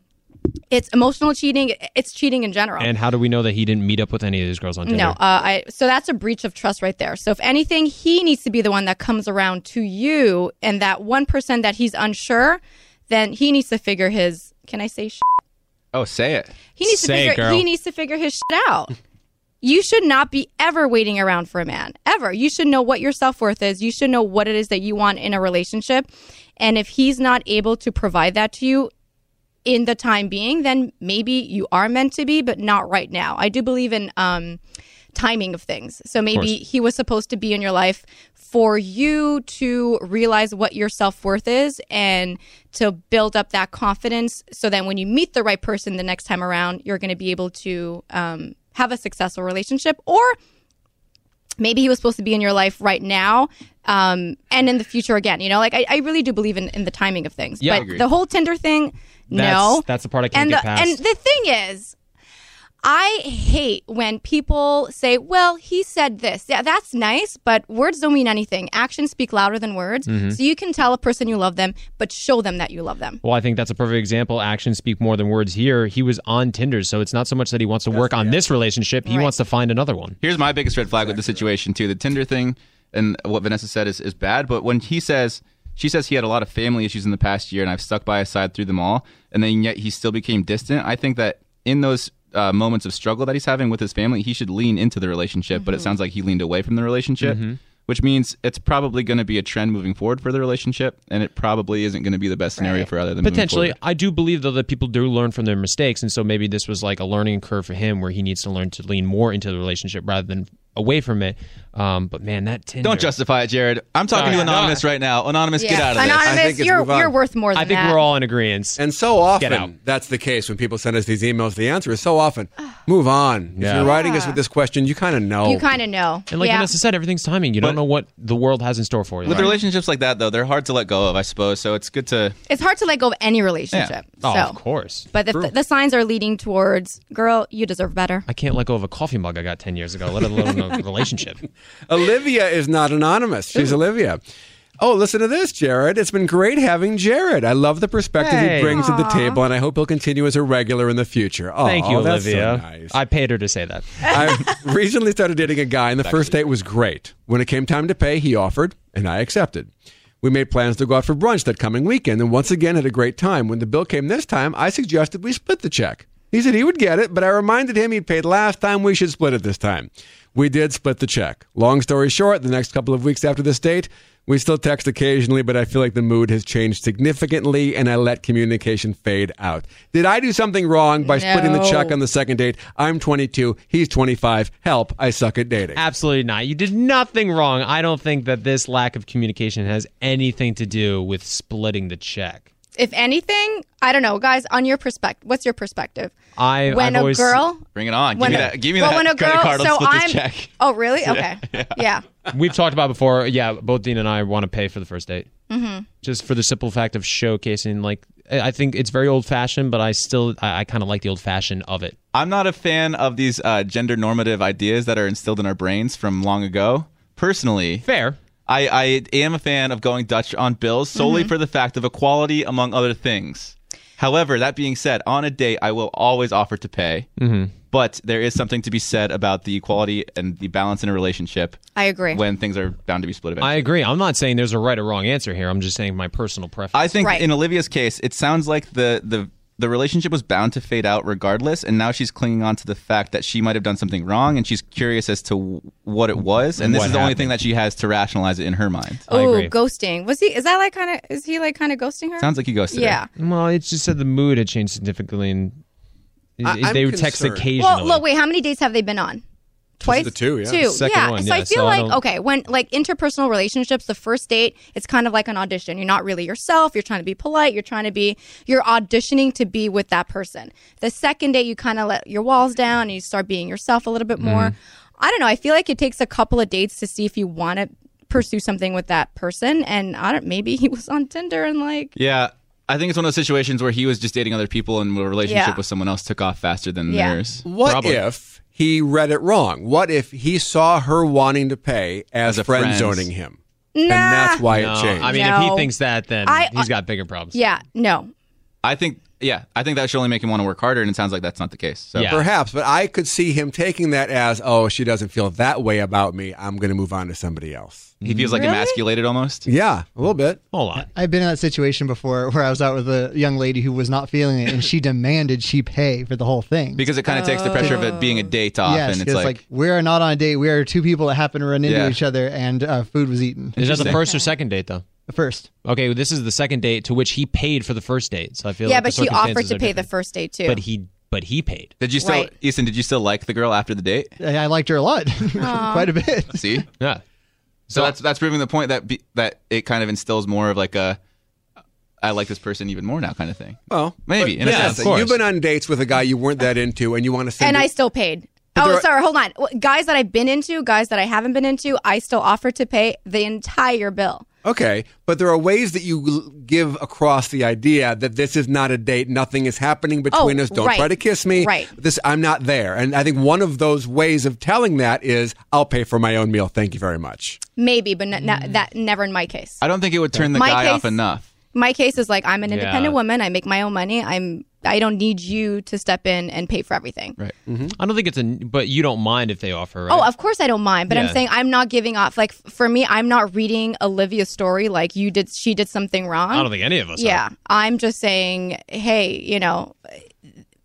S2: It's emotional cheating. It's cheating in general.
S4: and how do we know that he didn't meet up with any of these girls on Tinder?
S2: No, uh, I so that's a breach of trust right there. So if anything, he needs to be the one that comes around to you, and that one person percent that he's unsure, then he needs to figure his. Can I say? Sh-
S3: oh, say it.
S2: he needs
S4: Say
S2: to figure.
S4: girl.
S2: He needs to figure his shit out. You should not be ever waiting around for a man. Ever. You should know what your self worth is. You should know what it is that you want in a relationship. And if he's not able to provide that to you in the time being, then maybe you are meant to be, but not right now. I do believe in um, timing of things. So maybe he was supposed to be in your life for you to realize what your self worth is and to build up that confidence. So then when you meet the right person the next time around, you're going to be able to um, have a successful relationship or maybe he was supposed to be in your life right now um, and in the future again you know like i, I really do believe in, in the timing of things
S4: Yeah, I
S2: but
S3: agree.
S2: the whole tinder thing
S4: That's-
S2: no
S4: that's the part I can't
S2: and
S4: get
S2: the,
S4: past.
S2: and the thing is I hate when people say, well, he said this. Yeah, that's nice, but words don't mean anything. Actions speak louder than words.
S4: Mm-hmm.
S2: So you can tell a person you love them, but show them that you love them.
S4: Well, I think that's a perfect example. Actions speak more than words here. He was on Tinder, so it's not so much that he wants to work on this relationship, he
S2: Right.
S4: wants to find another one.
S3: Here's my biggest red flag with the situation too. The Tinder thing and what Vanessa said is, is bad, but when he says she says he had a lot of family issues in the past year and I've stuck by his side through them all, and then yet he still became distant. I think that in those uh, moments of struggle that he's having with his family, he should lean into the relationship. But it sounds like he leaned away from the relationship, which means it's probably going to be a trend moving forward for the relationship, and it probably isn't going to be the best scenario
S2: Right.
S3: for other than moving
S4: Potentially. I do believe though that people do learn from their mistakes, and so maybe this was like a learning curve for him, where he needs to learn to lean more into the relationship rather than away from it. Um, but man, that Tinder.
S3: Don't justify it, Jared. I'm talking
S4: Sorry.
S3: to Anonymous
S4: No.
S3: right now. Anonymous, get out of this.
S2: Anonymous,
S1: I think
S2: you're, you're worth more than
S4: I think
S2: that.
S4: we're all in agreement.
S1: And so often, that's the case when people send us these emails. The answer is so often, move on. If you're writing us with this question, you kind of know.
S2: You kind of know.
S4: And like
S2: yeah.
S4: Vanessa said, everything's timing. You don't know what the world has in store for you.
S3: With relationships like that, though, they're hard to let go of, I suppose. So it's good to.
S2: it's hard to let go of any relationship.
S4: oh,
S2: so.
S4: of course.
S2: But the, the signs are leading towards, girl, you deserve better.
S4: I can't let go of a coffee mug I got 10 years ago, let alone <laughs> a relationship. <laughs>
S1: Olivia is not anonymous. She's Olivia. Oh, listen to this, Jared. It's been great having Jared. I love the perspective
S4: Hey.
S1: he brings to the table, and I hope he'll continue as a regular in the future. Oh,
S4: Thank you,
S1: that's so
S4: Olivia.
S1: nice.
S4: I paid her to say that.
S1: I <laughs> recently started dating a guy, and the first date was great. When it came time to pay, he offered, and I accepted. We made plans to go out for brunch that coming weekend, and once again had a great time. When the bill came this time, I suggested we split the check. He said he would get it, but I reminded him he'd paid last time, we should split it this time. We did split the check. Long story short, the next couple of weeks after this date, we still text occasionally, but I feel like the mood has changed significantly and I let communication fade out. Did I do something wrong by splitting the check on the second date? I'm 22, he's 25. Help, I suck at dating.
S4: Absolutely not. You did nothing wrong. I don't think that this lack of communication has anything to do with splitting the check.
S2: If anything, I don't know, guys. On your perspective, what's your perspective?
S4: I
S2: when
S4: I've
S2: a
S4: always,
S2: girl,
S3: Bring it on. Give
S2: when
S3: me
S2: a-
S3: that. Give me that
S2: when a
S3: credit
S2: girl,
S3: card. Let's
S2: so
S3: split
S2: I'm,
S3: this check.
S2: Oh, really? Okay. <laughs> yeah.
S4: We've talked about before. Yeah, both Dean and I want to pay for the first date, mm-hmm. just for the simple fact of showcasing. Like, I I think it's very old fashioned, but I still I, I kind of like the old fashioned of it.
S3: I'm not a fan of these uh, gender normative ideas that are instilled in our brains from long ago. Personally,
S4: Fair.
S3: I, I am a fan of going Dutch on bills solely
S2: Mm-hmm.
S3: for the fact of equality among other things. However, that being said, on a date, I will always offer to pay. Mm-hmm. But there is something to be said about the equality and the balance in a relationship
S2: I agree.
S3: when things are bound to be split eventually.
S4: I agree. I'm not saying there's a right or wrong answer here. I'm just saying my personal preference.
S3: I think
S2: Right.
S3: in Olivia's case, it sounds like the the the relationship was bound to fade out regardless, and now she's clinging on to the fact that she might have done something wrong, and she's curious as to what it was, and this
S4: What
S3: is the only
S4: happened.
S3: thing that she has to rationalize it in her mind.
S4: Oh, I
S2: Oh,
S4: agree.
S2: ghosting. Was he? Is that like kind of? Is he like kind of ghosting her?
S3: Sounds like he ghosted her.
S2: yeah.
S4: well, it's just that the mood had changed significantly, and
S1: I-
S4: they would text
S1: concerned.
S4: occasionally.
S2: Well, look. Wait. How many dates have they been on? Twice.
S1: the two, yeah.
S2: Two.
S4: Second
S2: yeah.
S4: one,
S2: so
S4: yeah.
S2: I feel
S4: So
S2: like
S4: don't-
S2: okay, when like interpersonal relationships, the first date, it's kind of like an audition. You're not really yourself. You're trying to be polite. You're trying to be. You're auditioning to be with that person. The second date, you kind of let your walls down and you start being yourself a little bit more.
S4: Mm-hmm.
S2: I don't know. I feel like it takes a couple of dates to see if you want to pursue something with that person. And I don't. Maybe he was on Tinder and like.
S3: Yeah. I think it's one of those situations where he was just dating other people and a relationship
S2: Yeah.
S3: with someone else took off faster than
S2: Yeah.
S3: theirs.
S1: What
S3: Probably.
S1: if he read it wrong? What if he saw her wanting to pay as,
S3: As a
S1: friend
S3: friend.
S1: zoning him?
S2: Nah.
S1: And that's why
S4: No,
S1: it changed.
S4: I mean, if he thinks that, then
S2: I-
S4: he's uh, got bigger problems.
S2: Yeah. No.
S3: I think, yeah, I think that should only make him want to work harder, and it sounds like that's not the case. So
S4: Yeah.
S1: Perhaps, but I could see him taking that as, oh, she doesn't feel that way about me. I'm going to move on to somebody else.
S3: he feels like
S2: Really?
S3: emasculated almost.
S1: Yeah, a little bit.
S4: Hold on.
S6: I've been in that situation before where I was out with a young lady who was not feeling it and she <laughs> demanded she pay for the whole thing.
S3: Because it kind of takes the pressure of it being a date off,
S6: yes,
S3: and it's
S6: it's
S3: like,
S6: like, we are not on a date. We are two people that happen to run into
S3: Yeah.
S6: each other and uh, food was eaten.
S4: Is that the
S3: Interesting.
S4: first or second date, though?
S6: First.
S4: Okay, well, this is the second date to which he paid for the first date. So I feel
S2: Yeah,
S4: like
S2: but
S4: the
S2: she offered to
S4: are
S2: pay the first date too.
S4: But he but he paid.
S3: Did you still,
S2: Right.
S3: Easton? Did you still like the girl after the date?
S6: I I liked her a lot, <laughs> quite a bit.
S3: See,
S4: Yeah.
S3: so that's that's proving the point that be, that it kind of instills more of like a, I like this person even more now kind of thing.
S1: Well,
S3: Maybe,
S1: but-
S3: in a
S1: yeah,
S3: sense.
S1: so
S4: Of course.
S1: You've been on dates with a guy you weren't that into, and you want to send.
S2: and
S1: it-
S2: I still paid.
S1: Oh, there
S2: Oh,
S1: are-
S2: sorry. Hold on. Guys that I've been into, guys that I haven't been into, I still offer to pay the entire bill.
S1: Okay, but there are ways that you give across the idea that this is not a date. Nothing is happening oh, between
S2: Oh,
S1: us. Don't
S2: right.
S1: try to kiss me.
S2: Right.
S1: This I'm not there. And I think one of those ways of telling that is I'll pay for my own meal. Thank you very much.
S2: Maybe, but n- n- mm. that never in my case.
S3: I don't think it would turn the
S2: My
S3: guy
S2: case-
S3: off enough.
S2: My case is like I'm an independent
S4: Yeah.
S2: woman. I make my own money. I'm. I don't need you to step in and pay for everything.
S3: Right. Mm-hmm.
S4: I don't think it's a, but you don't mind if they offer, right?
S2: Oh, of course I don't mind, but I'm saying I'm not giving off. Like for me, I'm not reading Olivia's story like you did. She did something wrong.
S4: I don't think any of us.
S2: Yeah,
S4: Are.
S2: I'm just saying, hey, you know,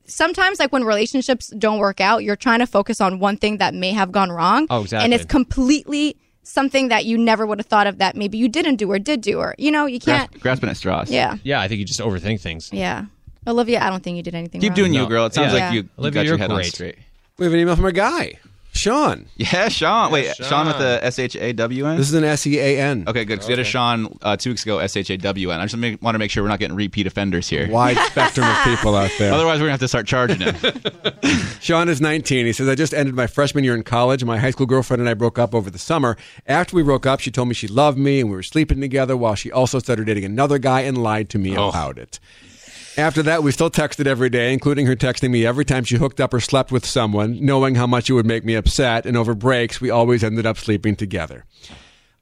S2: sometimes like when relationships don't work out, you're trying to focus on one thing that may have gone wrong.
S4: Oh, exactly.
S2: And it's completely something that you never would have thought of that maybe you didn't do or did do or you know, you can't.
S3: Grasp, grasping at straws.
S2: Yeah,
S4: Yeah, I think you just overthink things.
S2: yeah. Olivia, I don't think you did anything.
S3: Keep
S2: wrong.
S3: doing you, girl. It sounds
S4: Yeah.
S3: like you, you
S4: Olivia,
S3: got your
S4: you're
S3: head on
S4: great.
S3: straight.
S1: We have an email from a guy, Sean. <laughs>
S3: Yeah, Sean. Wait, Sean.
S4: Sean.
S3: with the S H A W N.
S1: This is an S E A N.
S3: Okay, good. 'cause we had a Sean uh, two weeks ago. S H A W N. I just make, want to make sure we're not getting repeat offenders here. <laughs>
S1: Wide spectrum of people out there.
S3: Otherwise, we're gonna have to start charging him. <laughs>
S1: Sean is 19. He says, I just ended my freshman year in college. My high school girlfriend and I broke up over the summer. After we broke up, she told me she loved me and we were sleeping together while she also started dating another guy and lied to me about it. After that, we still texted every day, including her texting me every time she hooked up or slept with someone, knowing how much it would make me upset. And over breaks, we always ended up sleeping together.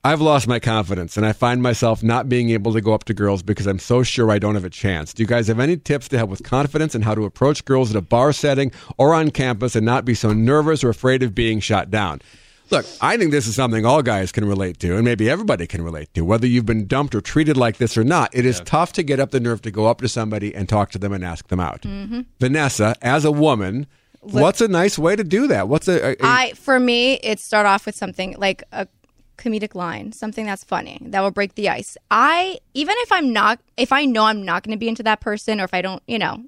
S1: I've lost my confidence and I find myself not being able to go up to girls because I'm so sure I don't have a chance. Do you guys have any tips to help with confidence and how to approach girls at a bar setting or on campus and not be so nervous or afraid of being shot down? Look, I think this is something all guys can relate to, and maybe everybody can relate to. Whether you've been dumped or treated like this or not, it is tough to get up the nerve to go up to somebody and talk to them and ask them out. Mm-hmm. Vanessa, as a woman, what's a nice way to do that? What's a, a- a-
S2: I for me, it start off with something like a comedic line, something that's funny that will break the ice. I even if I'm not, if I know I'm not going to be into that person, or if I don't, you know,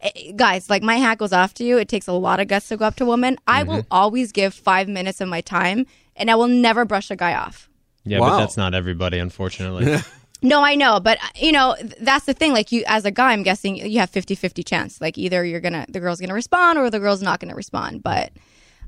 S2: eh, guys, like my hat goes off to you. It takes a lot of guts to go up to a woman. I will always give five minutes of my time, and I will never brush a guy off.
S4: Yeah,
S1: Wow.
S4: but that's not everybody, unfortunately. <laughs>
S2: No, I know, but you know, that's the thing. Like you, as a guy, I'm guessing you have 50-50 chance. Like either you're gonna, the girl's gonna respond, or the girl's not gonna respond. But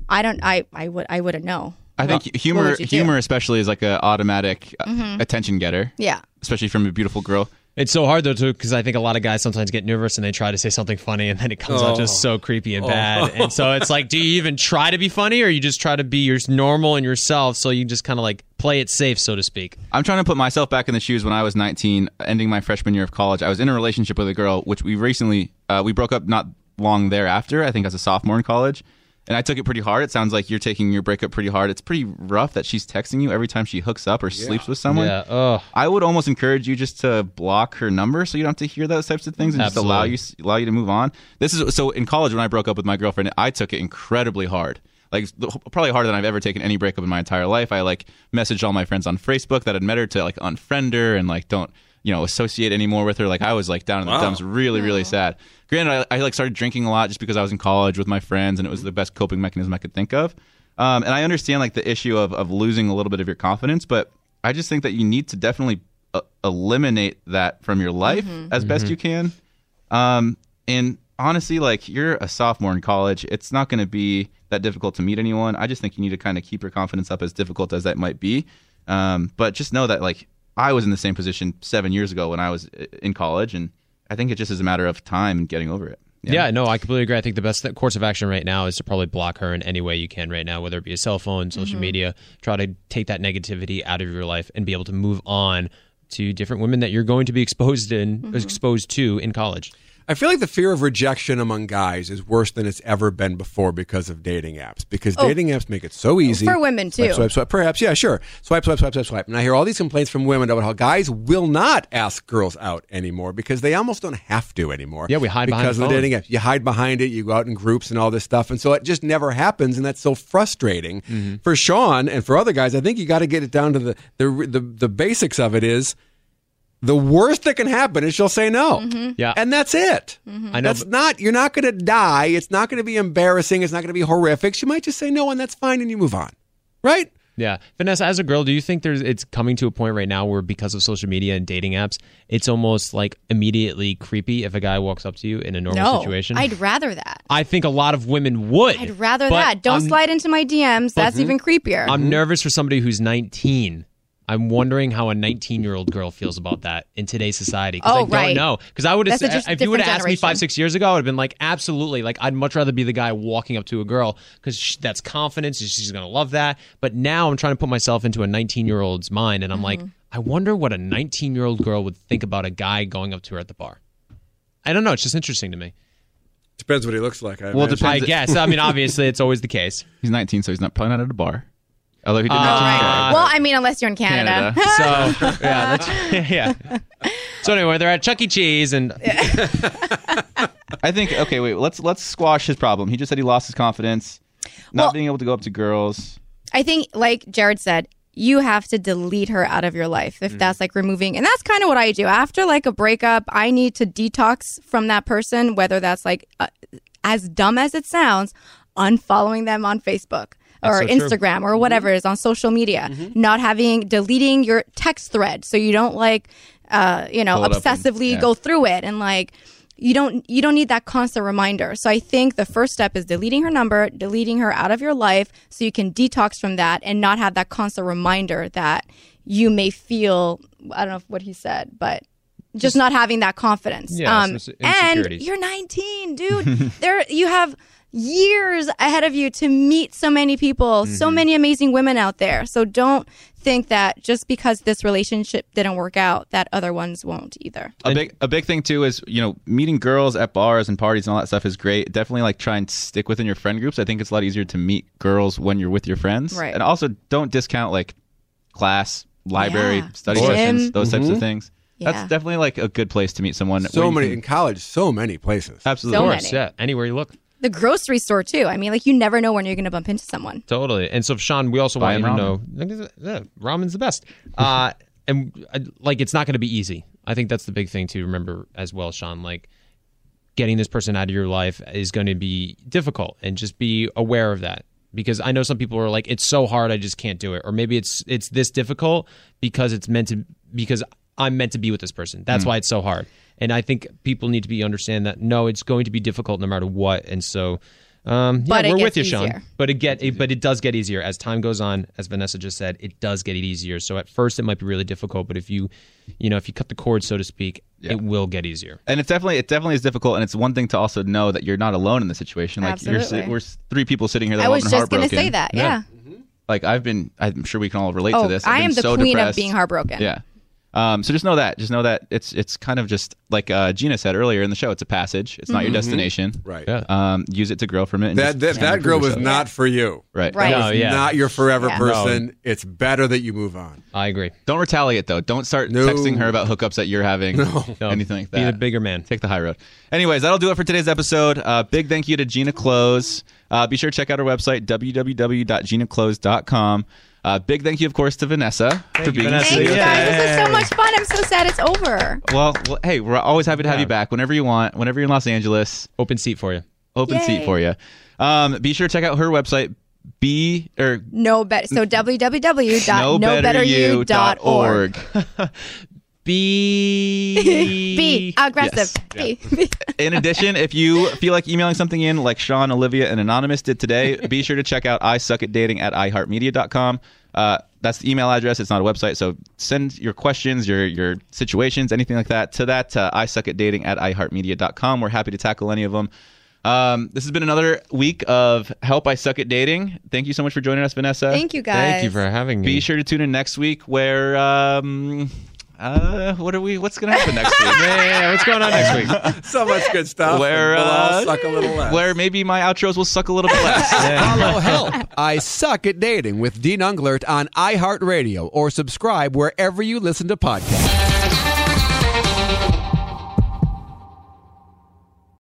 S2: I don't, I, I would, I wouldn't know.
S3: I think
S2: Well, what
S3: humor,
S2: would do?
S3: humor especially, is like an automatic uh, attention getter,
S2: Yeah.
S3: especially from a beautiful girl.
S4: It's so hard though, too, because I think a lot of guys sometimes get nervous and they try to say something funny, and then it comes out just so creepy and bad. And so it's like, do you even try to be funny, or you just try to be your normal and yourself, so you just kind of like play it safe, so to speak?
S3: I'm trying to put myself back in the shoes when I was 19, ending my freshman year of college. I was in a relationship with a girl, which we recently uh, we broke up not long thereafter. I think as a sophomore in college, and I took it pretty hard. It sounds like you're taking your breakup pretty hard. It's pretty rough that she's texting you every time she hooks up or sleeps with someone.
S4: Yeah. Oh.
S3: I would almost encourage you just to block her number so you don't have to hear those types of things and just allow you allow you to move on. This is so in college when I broke up with my girlfriend, I took it incredibly hard. Like probably harder than I've ever taken any breakup in my entire life. I like messaged all my friends on Facebook that had met her to like unfriend her and like don't you know associate anymore with her. Like I was like down in the dumps, really really sad. Granted, I, I like started drinking a lot just because I was in college with my friends and it was the best coping mechanism I could think of. Um, and I understand like the issue of of losing a little bit of your confidence, but I just think that you need to definitely uh, eliminate that from your life as best you can. Um, and honestly, like you're a sophomore in college, it's not going to be that difficult to meet anyone. I just think you need to kind of keep your confidence up, as difficult as that might be. Um, but just know that like I was in the same position seven years ago when I was uh, in college, and I think it just is a matter of time and getting over it.
S4: Yeah. no, I completely agree. I think the best course of action right now is to probably block her in any way you can right now, whether it be a cell phone, social mm-hmm. media. Try to take that negativity out of your life and be able to move on to different women that you're going to be exposed in mm-hmm. exposed to in college.
S1: I feel like the fear of rejection among guys is worse than it's ever been before because of dating apps. Because dating apps make it so easy
S2: For women, too.
S1: Swipe, swipe, swipe. Perhaps, yeah, sure. Swipe, swipe, swipe, swipe, swipe. And I hear all these complaints from women about how guys will not ask girls out anymore because they almost don't have to anymore.
S4: Yeah, we hide behind
S1: because
S4: the
S1: of the
S4: phone.
S1: dating apps. You hide behind it. You go out in groups and all this stuff, and so it just never happens, and that's so frustrating
S4: Mm-hmm.
S1: for Sean and for other guys. I think you got to get it down to the the the, the basics of it is the worst that can happen is she'll say no.
S2: Mm-hmm.
S4: Yeah.
S1: And that's it.
S4: I know.
S1: That's
S4: but-
S1: not, you're not going to die. It's not going to be embarrassing. It's not going to be horrific. She might just say no, and that's fine, and you move on. Right?
S4: Yeah, Vanessa, as a girl, do you think there's it's coming to a point right now where because of social media and dating apps, it's almost like immediately creepy if a guy walks up to you in a normal
S2: No,
S4: situation?
S2: I'd rather that.
S4: I think a lot of women would.
S2: I'd rather that. Don't
S4: I'm-
S2: slide into my DMs. That's even creepier.
S4: I'm nervous for somebody who's 19. I'm wondering how a 19 year old girl feels about that in today's society. Because
S2: Oh,
S4: I don't
S2: right.
S4: know. Because I would have,
S2: That's a just
S4: if you would have asked me five, six years ago, I would have been like, absolutely. Like, I'd much rather be the guy walking up to a girl because that's confidence. and She's going to love that. But now I'm trying to put myself into a 19 year old's mind, and I'm like,
S2: Mm-hmm.
S4: I wonder what a 19 year old girl would think about a guy going up to her at the bar. I don't know. It's just interesting to me.
S1: Depends what he looks like. I
S3: Well, it
S1: imagine.
S4: I guess. I mean, obviously, it's always the case.
S3: He's 19, so he's not probably not at a bar. Although he did
S4: Uh,
S3: mention
S2: right.
S3: Canada.
S2: well, I mean, unless you're in Canada.
S3: Canada. <laughs>
S4: So yeah, that's, <laughs> <laughs> yeah. So anyway, they're at Chuck E. Cheese, and
S3: I think okay, wait, let's let's squash his problem. He just said he lost his confidence, not
S2: Well-
S3: being able to go up to girls.
S2: I think, like Jared said, you have to delete her out of your life if that's like removing. And that's kind of what I do. After like a breakup, I need to detox from that person, whether that's like uh, as dumb as it sounds, unfollowing them on Facebook or
S4: so true.
S2: Instagram or whatever it is on social media, not having, deleting your text thread so you don't like, uh, you know,
S3: Pull it and-
S2: obsessively
S3: yeah.
S2: go through it and like you don't you don't need that constant reminder. So I think the first step is deleting her number, deleting her out of your life so you can detox from that and not have that constant reminder that you may feel I don't know what he said, but just, not having that confidence.
S4: Yeah,
S2: um, and you're 19, dude. <laughs> there you have years ahead of you to meet so many people, so
S4: Mm-hmm.
S2: many amazing women out there. So don't think that just because this relationship didn't work out that other ones won't either.
S3: A big a big thing too is you know meeting girls at bars and parties and all that stuff is great. Definitely like try and stick within your friend groups. I think it's a lot easier to meet girls when you're with your friends.
S2: Right.
S3: And also don't discount like class, library,
S2: Yeah.
S3: study
S2: Gym.
S3: sessions, those types of things.
S2: Yeah.
S3: That's definitely like a good place to meet someone.
S1: so many
S3: can-
S1: in college, so many places.
S3: absolutely.
S2: So
S4: of course,
S2: many.
S4: yeah, anywhere you look.
S2: The grocery store too. I mean, like you never know when you're going to bump into someone.
S4: Totally. And so, Sean, we also want you to know yeah, ramen's the best. Uh, <laughs> and uh, like, it's not going to be easy. I think that's the big thing to remember as well, Sean. Like, getting this person out of your life is going to be difficult, and just be aware of that. Because I know some people are like, it's so hard, I just can't do it, or maybe it's it's this difficult because it's meant to because I'm meant to be with this person. That's
S3: Mm.
S4: why it's so hard. And I think people need to be understand that no, it's going to be difficult no matter what. And so, um, yeah,
S2: But
S4: we're with you, Sean. But it get it, but it does get easier as time goes on. As Vanessa just said, it does get easier. So at first it might be really difficult, but if you, you know, if you cut the cord, so to speak, it will get easier.
S3: And it's definitely it definitely is difficult, and it's one thing to also know that you're not alone in the situation. Like you're we're three people sitting here that
S2: I
S3: have
S2: was just going
S3: heartbroken.
S2: to say that. Yeah.
S3: Like I've been, I'm sure we can all relate
S2: Oh,
S3: to this. I've
S2: I
S3: been
S2: am the
S3: so
S2: queen of being heartbroken.
S3: Yeah. Um, so just know that. Just know that it's it's kind of just like uh, Gina said earlier in the show. It's a passage. It's not
S2: Mm-hmm.
S3: your destination.
S1: Right.
S4: Yeah.
S3: Um, use it to grow from it. And
S1: That
S3: just
S1: that, that girl was
S3: yourself.
S1: not for you.
S3: right.
S2: Right.
S1: That
S4: No,
S1: was
S4: yeah.
S1: not your forever
S2: Yeah.
S1: person. It's better that you move on.
S4: I agree.
S3: Don't retaliate though. Don't start
S1: No.
S3: texting her about hookups that you're having.
S4: No,
S3: Anything like that.
S4: Be the bigger man.
S3: Take the high road. Anyways, that'll do it for today's episode. Uh, big thank you to Gina Kloes. Uh, be sure to check out our website, www.ginakloes.com. Uh, big thank you, of course, to Vanessa for being
S4: Vanessa.
S2: Thanks,
S3: here.
S2: guys. This is so much fun. I'm so sad it's over.
S3: Well, well, hey, we're always happy to have
S4: Yeah.
S3: you back whenever you want, whenever you're in Los Angeles.
S4: Open seat for you.
S3: Open seat for you. Um, be sure to check out her website, b or
S2: No <laughs> better. So www.nobetteryou.org.
S3: nobetteryou.org. <laughs>
S4: Be
S2: B. Aggressive. B. <laughs>
S3: In addition, if you feel like emailing something in like Sean, Olivia, and Anonymous did today, <laughs> be sure to check out I suck at dating at iheartmedia.com. Uh, that's the email address. It's not a website. So send your questions, your your situations, anything like that to that uh, I suck at dating at iheartmedia.com. We're happy to tackle any of them. Um, this has been another week of Help I Suck at Dating. Thank you so much for joining us, Vanessa.
S2: Thank you, guys.
S4: Thank you for having me.
S3: Be sure to tune in next week where um uh what are we what's gonna happen next week? <laughs>
S4: Yeah, what's going on next week? <laughs>
S1: So much good stuff.
S3: Where,
S1: and we'll all
S3: uh,
S1: suck a little less.
S3: Where maybe my outros will suck a little bit less. <laughs>
S1: Follow Help I Suck at Dating with Dean Unglert on iHeartRadio or subscribe wherever you listen to podcasts.